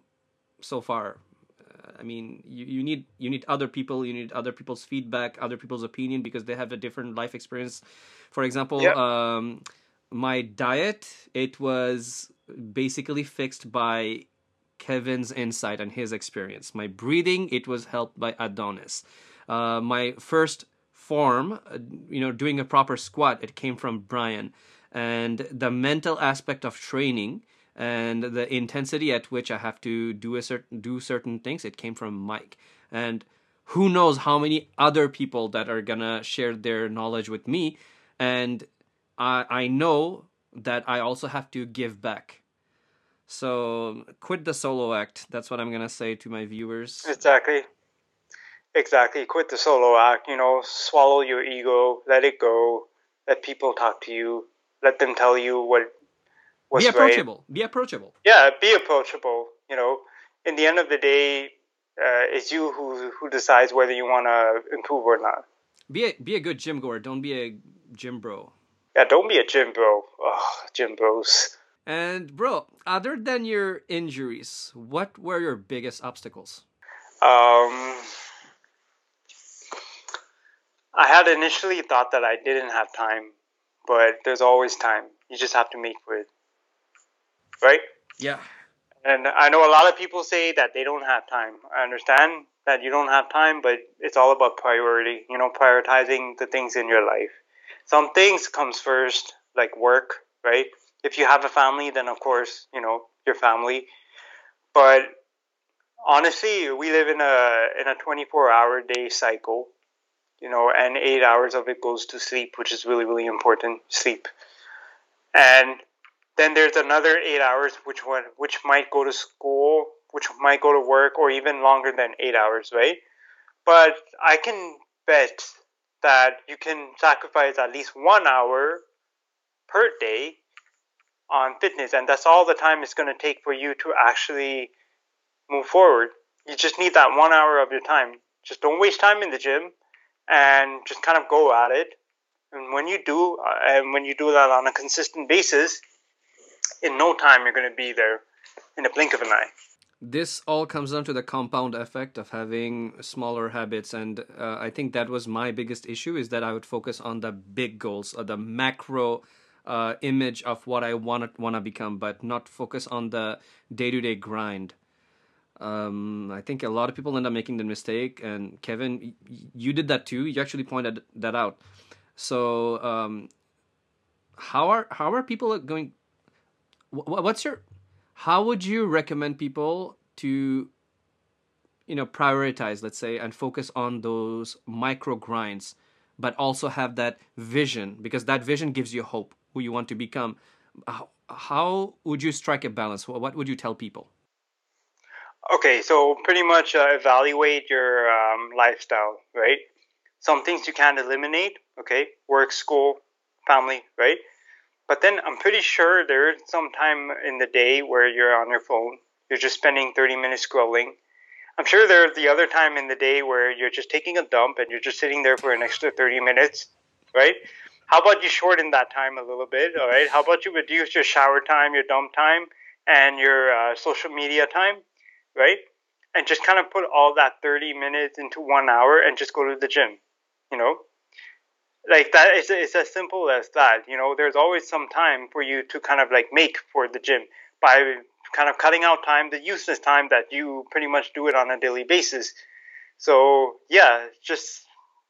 so far. Uh, I mean, you, you need you need other people. You need other people's feedback, other people's opinion because they have a different life experience. For example, yep. um, my diet it was basically fixed by Kevin's insight and his experience. My breathing, it was helped by Adonis. Uh, my first form, uh, you know, doing a proper squat, it came from Brian. And the mental aspect of training and the intensity at which I have to do a certain do certain things, it came from Mike. And who knows how many other people that are gonna share their knowledge with me. And I I know that I also have to give back so quit the solo act. That's what I'm gonna say to my viewers. Exactly. Exactly. Quit the solo act. You know, swallow your ego. Let it go. Let people talk to you. Let them tell you what. What's be approachable. Right. Be approachable. Yeah, be approachable. You know, in the end of the day, uh, it's you who who decides whether you want to improve or not. Be a be a good gym goer. Don't be a gym bro. Yeah, don't be a gym bro. Oh, gym bros. And bro, other than your injuries, what were your biggest obstacles? Um, I had initially thought that I didn't have time, but there's always time. You just have to make for it, right? Yeah. And I know a lot of people say that they don't have time. I understand that you don't have time, but it's all about priority. You know, prioritizing the things in your life. Some things comes first, like work, right? if you have a family, then of course, you know, your family. But honestly, we live in a in a 24 hour day cycle, you know, and 8 hours of it goes to sleep, which is really really important, sleep. And then there's another 8 hours which one which might go to school, which might go to work or even longer than 8 hours, right? But I can bet that you can sacrifice at least 1 hour per day on fitness, and that's all the time it's going to take for you to actually move forward. You just need that one hour of your time. Just don't waste time in the gym, and just kind of go at it. And when you do, uh, and when you do that on a consistent basis, in no time you're going to be there in a blink of an eye. This all comes down to the compound effect of having smaller habits, and uh, I think that was my biggest issue: is that I would focus on the big goals, or the macro uh, image of what I want want to become, but not focus on the day to day grind. Um, I think a lot of people end up making the mistake, and Kevin, you did that too. You actually pointed that out. So, um, how are how are people going? What's your? How would you recommend people to, you know, prioritize, let's say, and focus on those micro grinds, but also have that vision because that vision gives you hope who you want to become how would you strike a balance what would you tell people okay so pretty much uh, evaluate your um, lifestyle right? Some things you can't eliminate okay? Work school family right? But then i'm pretty sure there's some time in the day where you're on your phone you're just spending 30 minutes scrolling. I'm sure there's the other time in the day where you're just taking a dump and you're just sitting there for an extra 30 minutes right? How about you shorten that time a little bit? All right. How about you reduce your shower time, your dump time, and your uh, social media time, right? And just kind of put all that 30 minutes into one hour and just go to the gym, you know? Like that, it's, it's as simple as that. You know, there's always some time for you to kind of like make for the gym by kind of cutting out time, the useless time that you pretty much do it on a daily basis. So yeah, just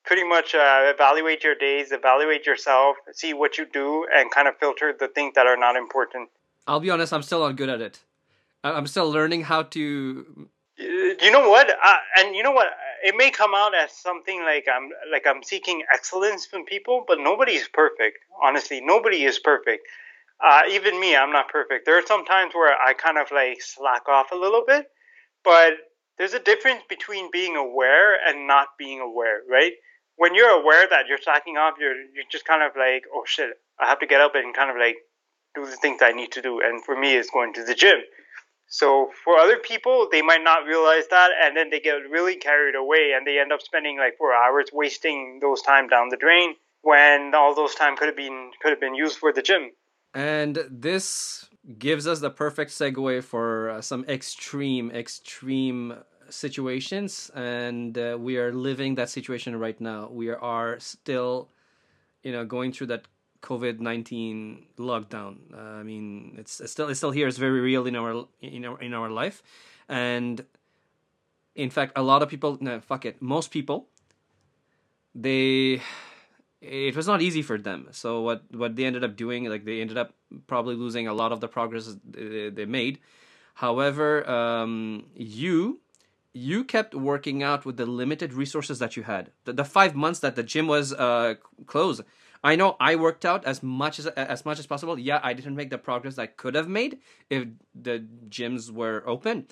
pretty much uh, evaluate your days, evaluate yourself, see what you do, and kind of filter the things that are not important. I'll be honest, I'm still not good at it. I'm still learning how to. You know what? Uh, and you know what? It may come out as something like I'm like I'm seeking excellence from people, but nobody is perfect. Honestly, nobody is perfect. Uh, even me, I'm not perfect. There are some times where I kind of like slack off a little bit, but there's a difference between being aware and not being aware, right? When you're aware that you're slacking off, you're you're just kind of like, oh shit, I have to get up and kind of like do the things I need to do. And for me, it's going to the gym. So for other people, they might not realize that, and then they get really carried away, and they end up spending like four hours wasting those time down the drain when all those time could have been could have been used for the gym. And this gives us the perfect segue for uh, some extreme, extreme situations, and uh, we are living that situation right now. We are still, you know, going through that COVID nineteen lockdown. Uh, I mean, it's, it's, still it's still here. It's very real in our in our in our life, and in fact, a lot of people. No, fuck it. Most people. They, it was not easy for them. So what what they ended up doing, like they ended up probably losing a lot of the progress they, they made. However, um, you you kept working out with the limited resources that you had. The, the five months that the gym was uh, closed I know I worked out as much as as much as possible. Yeah, I didn't make the progress I could have made if the gyms were open,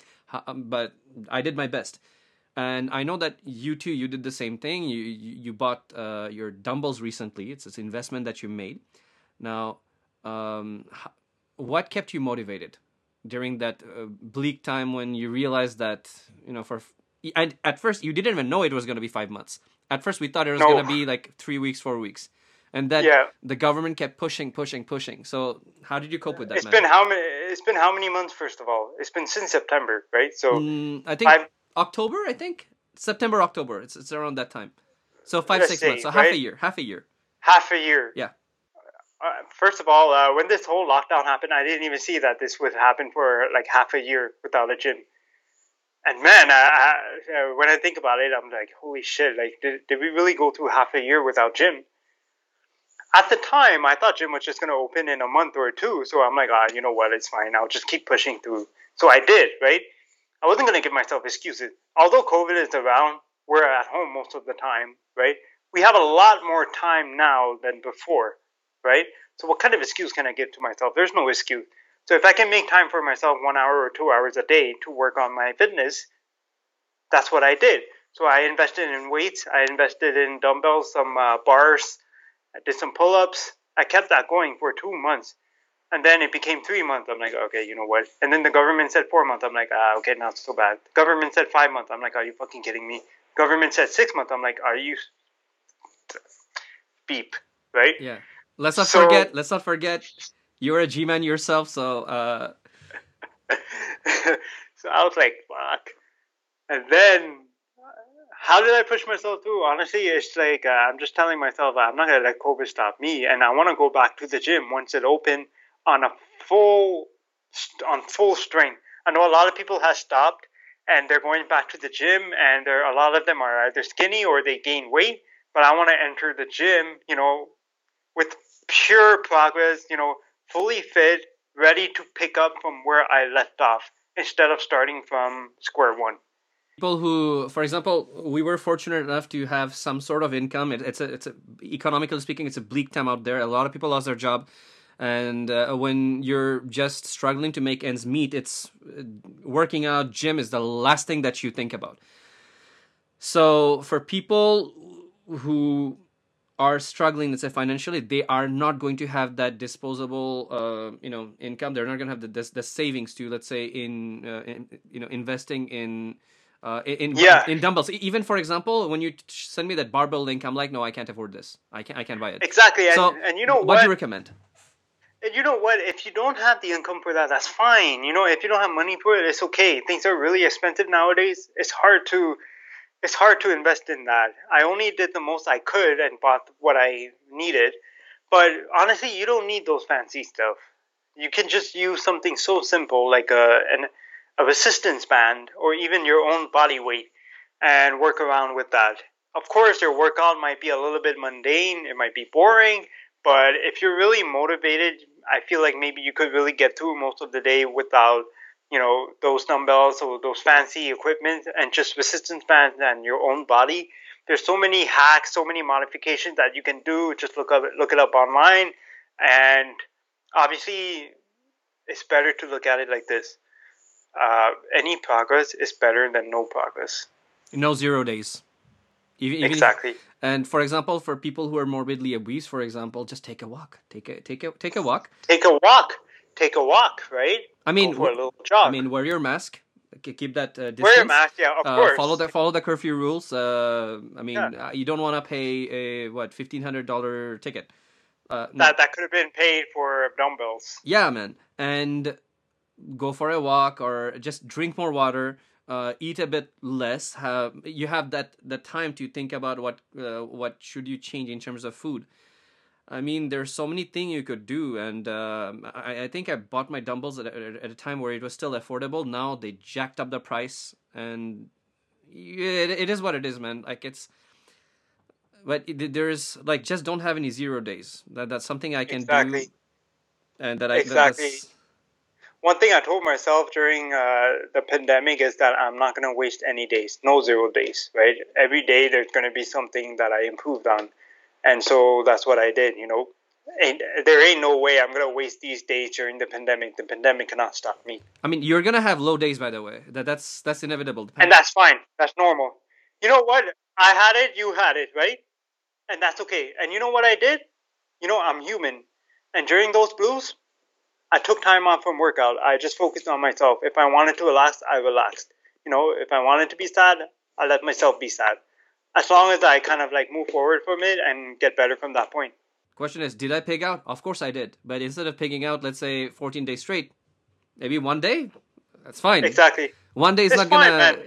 um, but I did my best. And I know that you too, you did the same thing. You you, you bought uh, your dumbbells recently. It's an investment that you made. Now, um, what kept you motivated during that uh, bleak time when you realized that you know for and at first you didn't even know it was going to be five months. At first, we thought it was no. going to be like three weeks, four weeks and that yeah. the government kept pushing, pushing, pushing. So how did you cope with that? It's man? been how many? It's been how many months? First of all, it's been since September, right? So mm, I think I've, October. I think September, October. It's it's around that time. So five, six say, months. So right? half a year. Half a year. Half a year. Yeah. Uh, first of all, uh, when this whole lockdown happened, I didn't even see that this would happen for like half a year without a gym. And man, I, I, uh, when I think about it, I'm like, holy shit! Like, did, did we really go through half a year without gym? At the time, I thought gym was just going to open in a month or two. So I'm like, ah, you know what? It's fine. I'll just keep pushing through. So I did, right? I wasn't going to give myself excuses. Although COVID is around, we're at home most of the time, right? We have a lot more time now than before, right? So what kind of excuse can I give to myself? There's no excuse. So if I can make time for myself one hour or two hours a day to work on my fitness, that's what I did. So I invested in weights. I invested in dumbbells, some uh, bars, I did some pull ups. I kept that going for two months. And then it became three months. I'm like, okay, you know what? And then the government said four months. I'm like, ah, okay, not so bad. The government said five months. I'm like, are you fucking kidding me? Government said six months. I'm like, are you beep, right? Yeah. Let's not so, forget. Let's not forget. You're a G-man yourself, so. Uh... [LAUGHS] so I was like, fuck. And then how did I push myself through? Honestly, it's like uh, I'm just telling myself I'm not gonna let COVID stop me, and I want to go back to the gym once it opened on a full on full strength. I know a lot of people have stopped and they're going back to the gym, and there a lot of them are either skinny or they gain weight. But I want to enter the gym, you know, with pure progress, you know, fully fit, ready to pick up from where I left off instead of starting from square one people who for example we were fortunate enough to have some sort of income. It, it's a it's a economically speaking it's a bleak time out there. A lot of people lost their job. And uh, when you're just struggling to make ends meet it's uh, working out gym is the last thing that you think about. So for people who are struggling let's say financially they are not going to have that disposable uh, you know income. They're not going to have the, the, the savings to let's say in, uh, in you know investing in uh, in yeah. in dumbbells. Even for example, when you send me that barbell link, I'm like, no, I can't afford this. I can't I can't buy it. Exactly. So and, and you know what? What do you recommend? And you know what? If you don't have the income for that, that's fine. You know, if you don't have money for it, it's okay. Things are really expensive nowadays. It's hard to it's hard to invest in that. I only did the most I could and bought what I needed. But honestly, you don't need those fancy stuff. You can just use something so simple like a an a resistance band or even your own body weight and work around with that. Of course, your workout might be a little bit mundane, it might be boring, but if you're really motivated, I feel like maybe you could really get through most of the day without, you know, those dumbbells or those fancy equipment and just resistance bands and your own body. There's so many hacks, so many modifications that you can do. Just look up, look it up online, and obviously, it's better to look at it like this. Uh, any progress is better than no progress. No zero days. Even, exactly. If, and for example, for people who are morbidly obese, for example, just take a walk. Take a take a take a walk. Take a walk. Take a walk. Right. I mean, Go for a little jog. I mean, wear your mask. Keep that uh, distance. Wear your mask. Yeah, of uh, course. Follow the follow the curfew rules. Uh, I mean, yeah. Uh, you don't want to pay a what fifteen hundred dollar ticket. Uh, no. That that could have been paid for dumbbells. Yeah, man, and go for a walk or just drink more water uh, eat a bit less have you have that the time to think about what uh, what should you change in terms of food. I mean there's so many things you could do and uh, I, I think i bought my dumbbells at, at a time where it was still affordable. Now they jacked up the price and it, it is what it is man. Like it's but it, there's like just don't have any zero days. That that's something i can exactly. do and that i exactly. that, one thing I told myself during uh, the pandemic is that I'm not going to waste any days, no zero days, right? Every day there's going to be something that I improved on. And so that's what I did, you know. Ain't, there ain't no way I'm going to waste these days during the pandemic. The pandemic cannot stop me. I mean, you're going to have low days, by the way. That, that's, that's inevitable. And that's fine. That's normal. You know what? I had it, you had it, right? And that's okay. And you know what I did? You know, I'm human. And during those blues, I took time off from workout. I just focused on myself. If I wanted to relax, I relaxed. You know, if I wanted to be sad, I let myself be sad. As long as I kind of like move forward from it and get better from that point. Question is, did I pig out? Of course I did. But instead of pigging out, let's say 14 days straight, maybe one day, that's fine. Exactly. One day is not gonna. Man.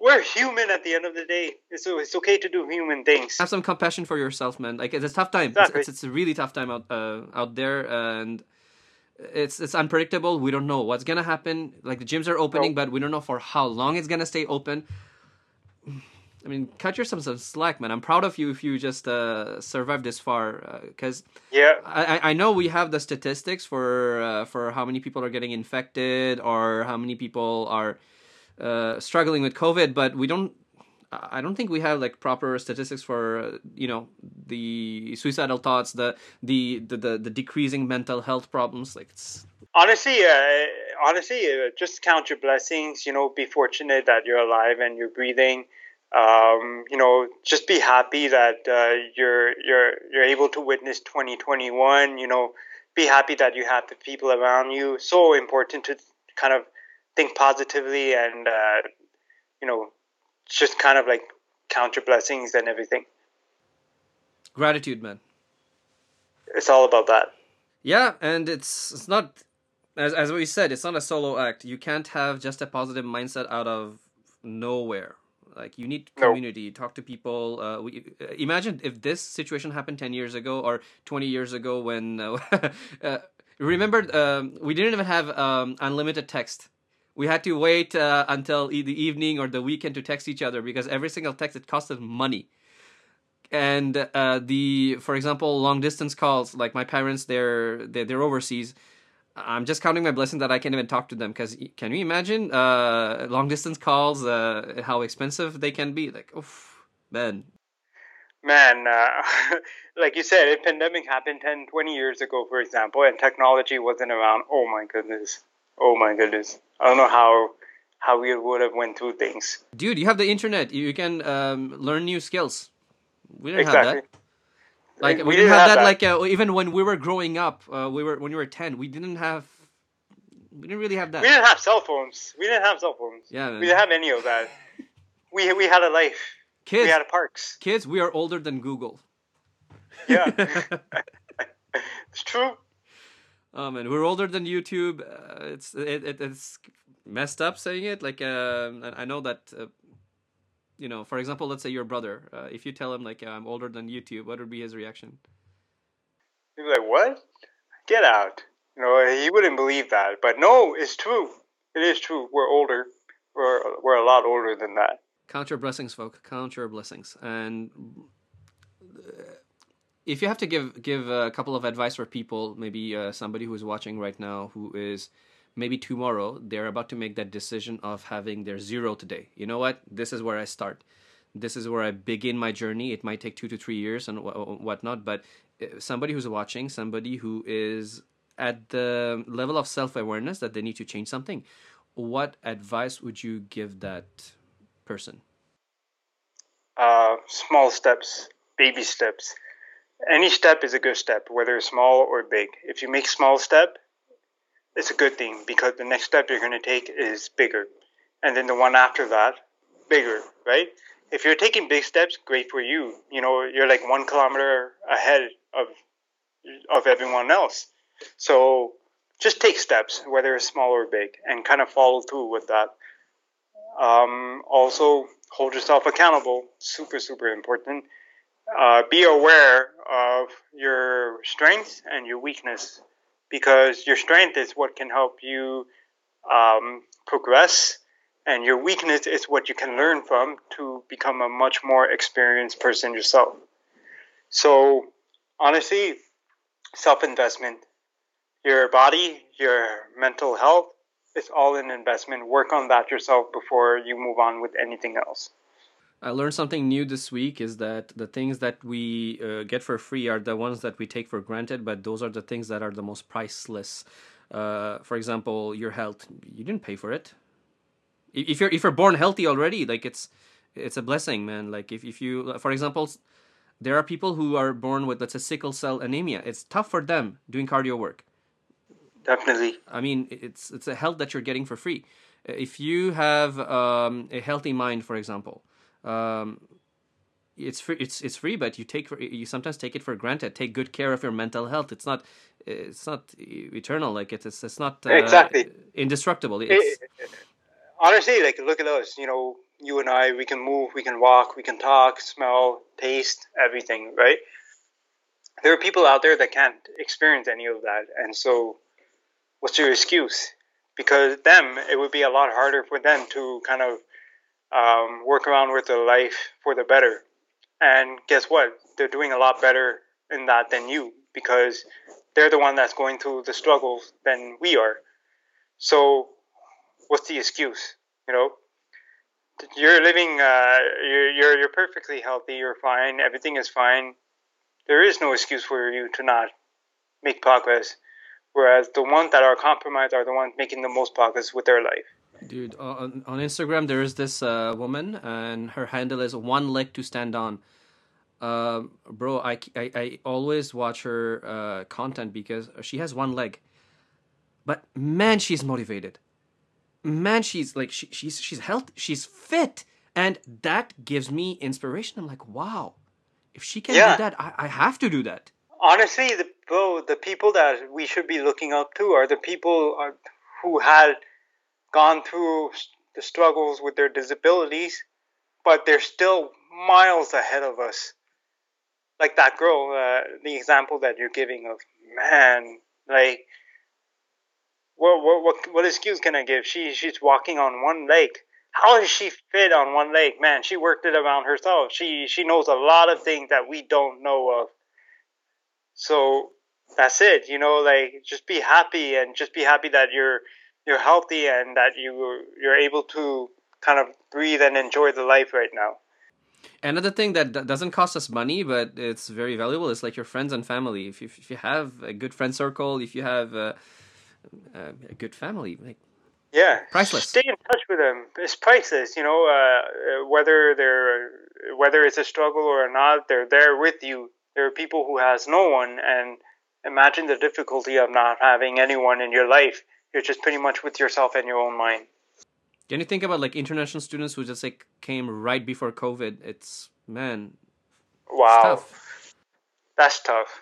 We're human at the end of the day. It's, it's okay to do human things. Have some compassion for yourself, man. Like it's a tough time. Exactly. It's, it's, it's a really tough time out uh, out there, and it's it's unpredictable. We don't know what's gonna happen. Like the gyms are opening, but we don't know for how long it's gonna stay open. I mean, cut yourself some slack, man. I'm proud of you if you just uh, survived this far, because uh, yeah, I I know we have the statistics for uh, for how many people are getting infected or how many people are uh, struggling with COVID, but we don't I don't think we have like proper statistics for uh, you know the suicidal thoughts, the the the the, the decreasing mental health problems. Like it's honestly, uh, honestly, uh, just count your blessings. You know, be fortunate that you're alive and you're breathing. Um, you know, just be happy that uh, you're you're you're able to witness 2021. You know, be happy that you have the people around you. So important to kind of think positively and uh, you know just kind of like counter blessings and everything. Gratitude, man. It's all about that. Yeah, and it's it's not as as we said, it's not a solo act. You can't have just a positive mindset out of nowhere. Like you need community. Talk to people. Uh, we, uh, imagine if this situation happened ten years ago or twenty years ago when. Uh, [LAUGHS] uh, remember, um, we didn't even have um, unlimited text we had to wait uh, until e- the evening or the weekend to text each other because every single text it costed money. And uh, the for example long distance calls like my parents they're they're, they're overseas. I'm just counting my blessing that i can't even talk to them because can you imagine uh, long distance calls uh, how expensive they can be? Like oof man. Man uh, [LAUGHS] like you said if pandemic happened 10 20 years ago for example and technology wasn't around. Oh my goodness. Oh my goodness I don't know how how we would have went through things. Dude, you have the internet. You can um, learn new skills. We didn't exactly. have that. Like we, we didn't, have, have that, Like uh, even when we were growing up, uh, we were when we were ten, we didn't have. We didn't really have that. We didn't have cell phones. We didn't have cell phones. Yeah, man. we didn't have any of that. [LAUGHS] we we had a life. Kids, we had parks. Kids, we are older than Google. Yeah, [LAUGHS] [LAUGHS] it's true. Oh man, we're older than YouTube. Uh, it's it, it, it's messed up saying it. Like uh, I know that uh, you know, for example, let's say your brother. Uh, if you tell him like I'm older than YouTube, what would be his reaction? He'd be like, "What? Get out! You know, he wouldn't believe that. But no, it's true. It is true. We're older. We're we're a lot older than that. Count your blessings, folk. Count your blessings. And uh, if you have to give give a couple of advice for people, maybe uh, somebody who is watching right now who is maybe tomorrow they're about to make that decision of having their zero today. You know what? This is where I start. This is where I begin my journey. It might take two to three years and whatnot, but uh, somebody who's watching, somebody who is at the level of self awareness that they need to change something, what advice would you give that person? Uh, small steps, baby steps. Any step is a good step, whether it's small or big. If you make small step, it's a good thing because the next step you're going to take is bigger, and then the one after that, bigger, right? If you're taking big steps, great for you. You know, you're like one kilometer ahead of of everyone else. So just take steps, whether it's small or big, and kind of follow through with that. Um, also, hold yourself accountable. Super, super important. Uh, be aware of your strengths and your weakness because your strength is what can help you um, progress, and your weakness is what you can learn from to become a much more experienced person yourself. So, honestly, self investment your body, your mental health, it's all an investment. Work on that yourself before you move on with anything else. I learned something new this week is that the things that we uh, get for free are the ones that we take for granted, but those are the things that are the most priceless. Uh, for example, your health, you didn't pay for it. If you're if you're born healthy already, like it's it's a blessing, man. Like if, if you, for example, there are people who are born with let's say sickle cell anemia. It's tough for them doing cardio work definitely. I mean, it's it's a health that you're getting for free. If you have um, a healthy mind, for example, um, it's free. It's it's free, but you take for, you sometimes take it for granted. Take good care of your mental health. It's not it's not eternal. Like it's it's, it's not uh, exactly indestructible. It's, it, honestly, like look at us. You know, you and I, we can move, we can walk, we can talk, smell, taste, everything, right? There are people out there that can't experience any of that, and so what's your excuse? Because them, it would be a lot harder for them to kind of um, work around with their life for the better. And guess what? They're doing a lot better in that than you because they're the one that's going through the struggles than we are. So, what's the excuse? You know, you're living, uh, you're, you're you're perfectly healthy. You're fine. Everything is fine. There is no excuse for you to not make progress whereas the ones that are compromised are the ones making the most progress with their life. Dude, on, on Instagram there is this uh, woman, and her handle is one leg to stand on. Uh, bro, I, I, I, always watch her uh, content because she has one leg, but man, she's motivated. Man, she's like she, she's she's healthy, she's fit, and that gives me inspiration. I'm like, wow, if she can yeah. do that, I, I have to do that honestly, the bro, the people that we should be looking up to are the people uh, who had gone through the struggles with their disabilities, but they're still miles ahead of us. Like that girl, uh, the example that you're giving of man, like what what what what excuse can I give? She she's walking on one leg. How is she fit on one leg? Man, she worked it around herself. She she knows a lot of things that we don't know of so that's it. You know, like just be happy and just be happy that you're you're healthy and that you you're able to kind of breathe and enjoy the life right now. Another thing that doesn't cost us money, but it's very valuable, is like your friends and family. If you, if you have a good friend circle, if you have a, a good family, like yeah, priceless. Stay in touch with them. It's priceless. You know, uh, whether they're whether it's a struggle or not, they're there with you there are people who has no one and imagine the difficulty of not having anyone in your life you're just pretty much with yourself and your own mind. Can you think about like international students who just like came right before covid? It's man wow. tough. that's tough.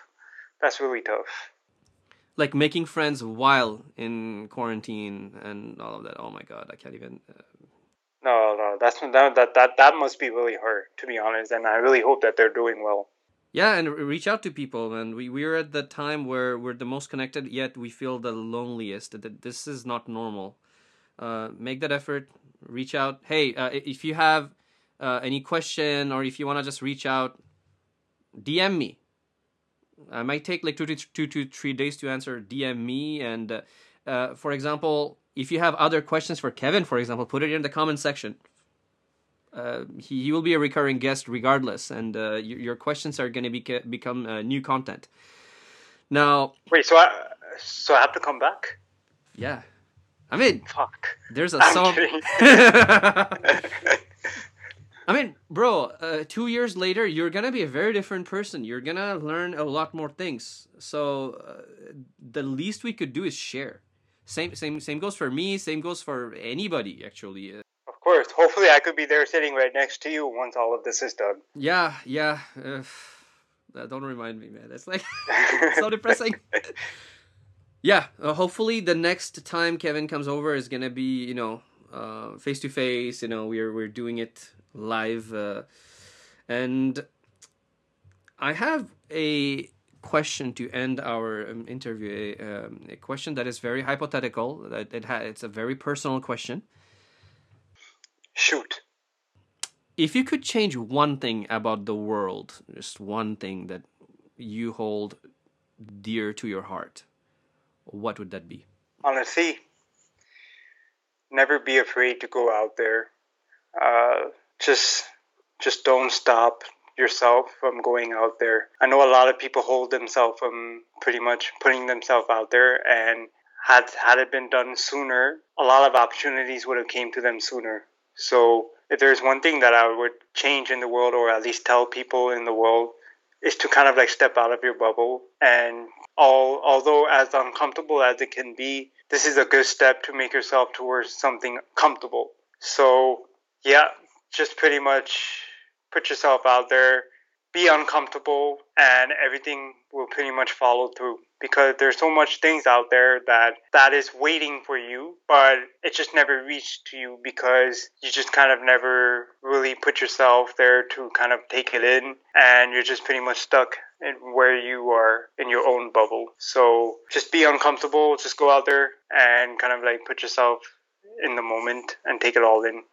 That's really tough. Like making friends while in quarantine and all of that. Oh my god i can't even uh... no no that's that, that that that must be really hard to be honest and i really hope that they're doing well Yeah, and reach out to people, and We we're at the time where we're the most connected, yet we feel the loneliest. That this is not normal. Uh, make that effort. Reach out. Hey, uh, if you have uh, any question or if you want to just reach out, DM me. I might take like two to two to three days to answer. DM me, and uh, uh, for example, if you have other questions for Kevin, for example, put it in the comment section. Uh, he, he will be a recurring guest regardless, and uh, your, your questions are going to be, become uh, new content. Now, wait, so I so I have to come back? Yeah, I mean, fuck. There's a song. [LAUGHS] [LAUGHS] I mean, bro, uh, two years later, you're gonna be a very different person. You're gonna learn a lot more things. So, uh, the least we could do is share. Same, same, same goes for me. Same goes for anybody, actually course. Hopefully, I could be there sitting right next to you once all of this is done. Yeah, yeah. Uh, don't remind me, man. It's like [LAUGHS] so depressing. [LAUGHS] yeah. Uh, hopefully, the next time Kevin comes over is gonna be, you know, face to face. You know, we're we're doing it live, uh, and I have a question to end our um, interview. A, um, a, question that is very hypothetical. That it ha- it's a very personal question. Shoot. If you could change one thing about the world, just one thing that you hold dear to your heart, what would that be? Honestly, never be afraid to go out there. Uh, just, just don't stop yourself from going out there. I know a lot of people hold themselves from pretty much putting themselves out there, and had had it been done sooner, a lot of opportunities would have came to them sooner. So if there's one thing that I would change in the world, or at least tell people in the world, is to kind of like step out of your bubble. And all, although as uncomfortable as it can be, this is a good step to make yourself towards something comfortable. So yeah, just pretty much put yourself out there, be uncomfortable, and everything will pretty much follow through because there's so much things out there that that is waiting for you but it just never reached to you because you just kind of never really put yourself there to kind of take it in and you're just pretty much stuck in where you are in your own bubble. So just be uncomfortable just go out there and kind of like put yourself in the moment and take it all in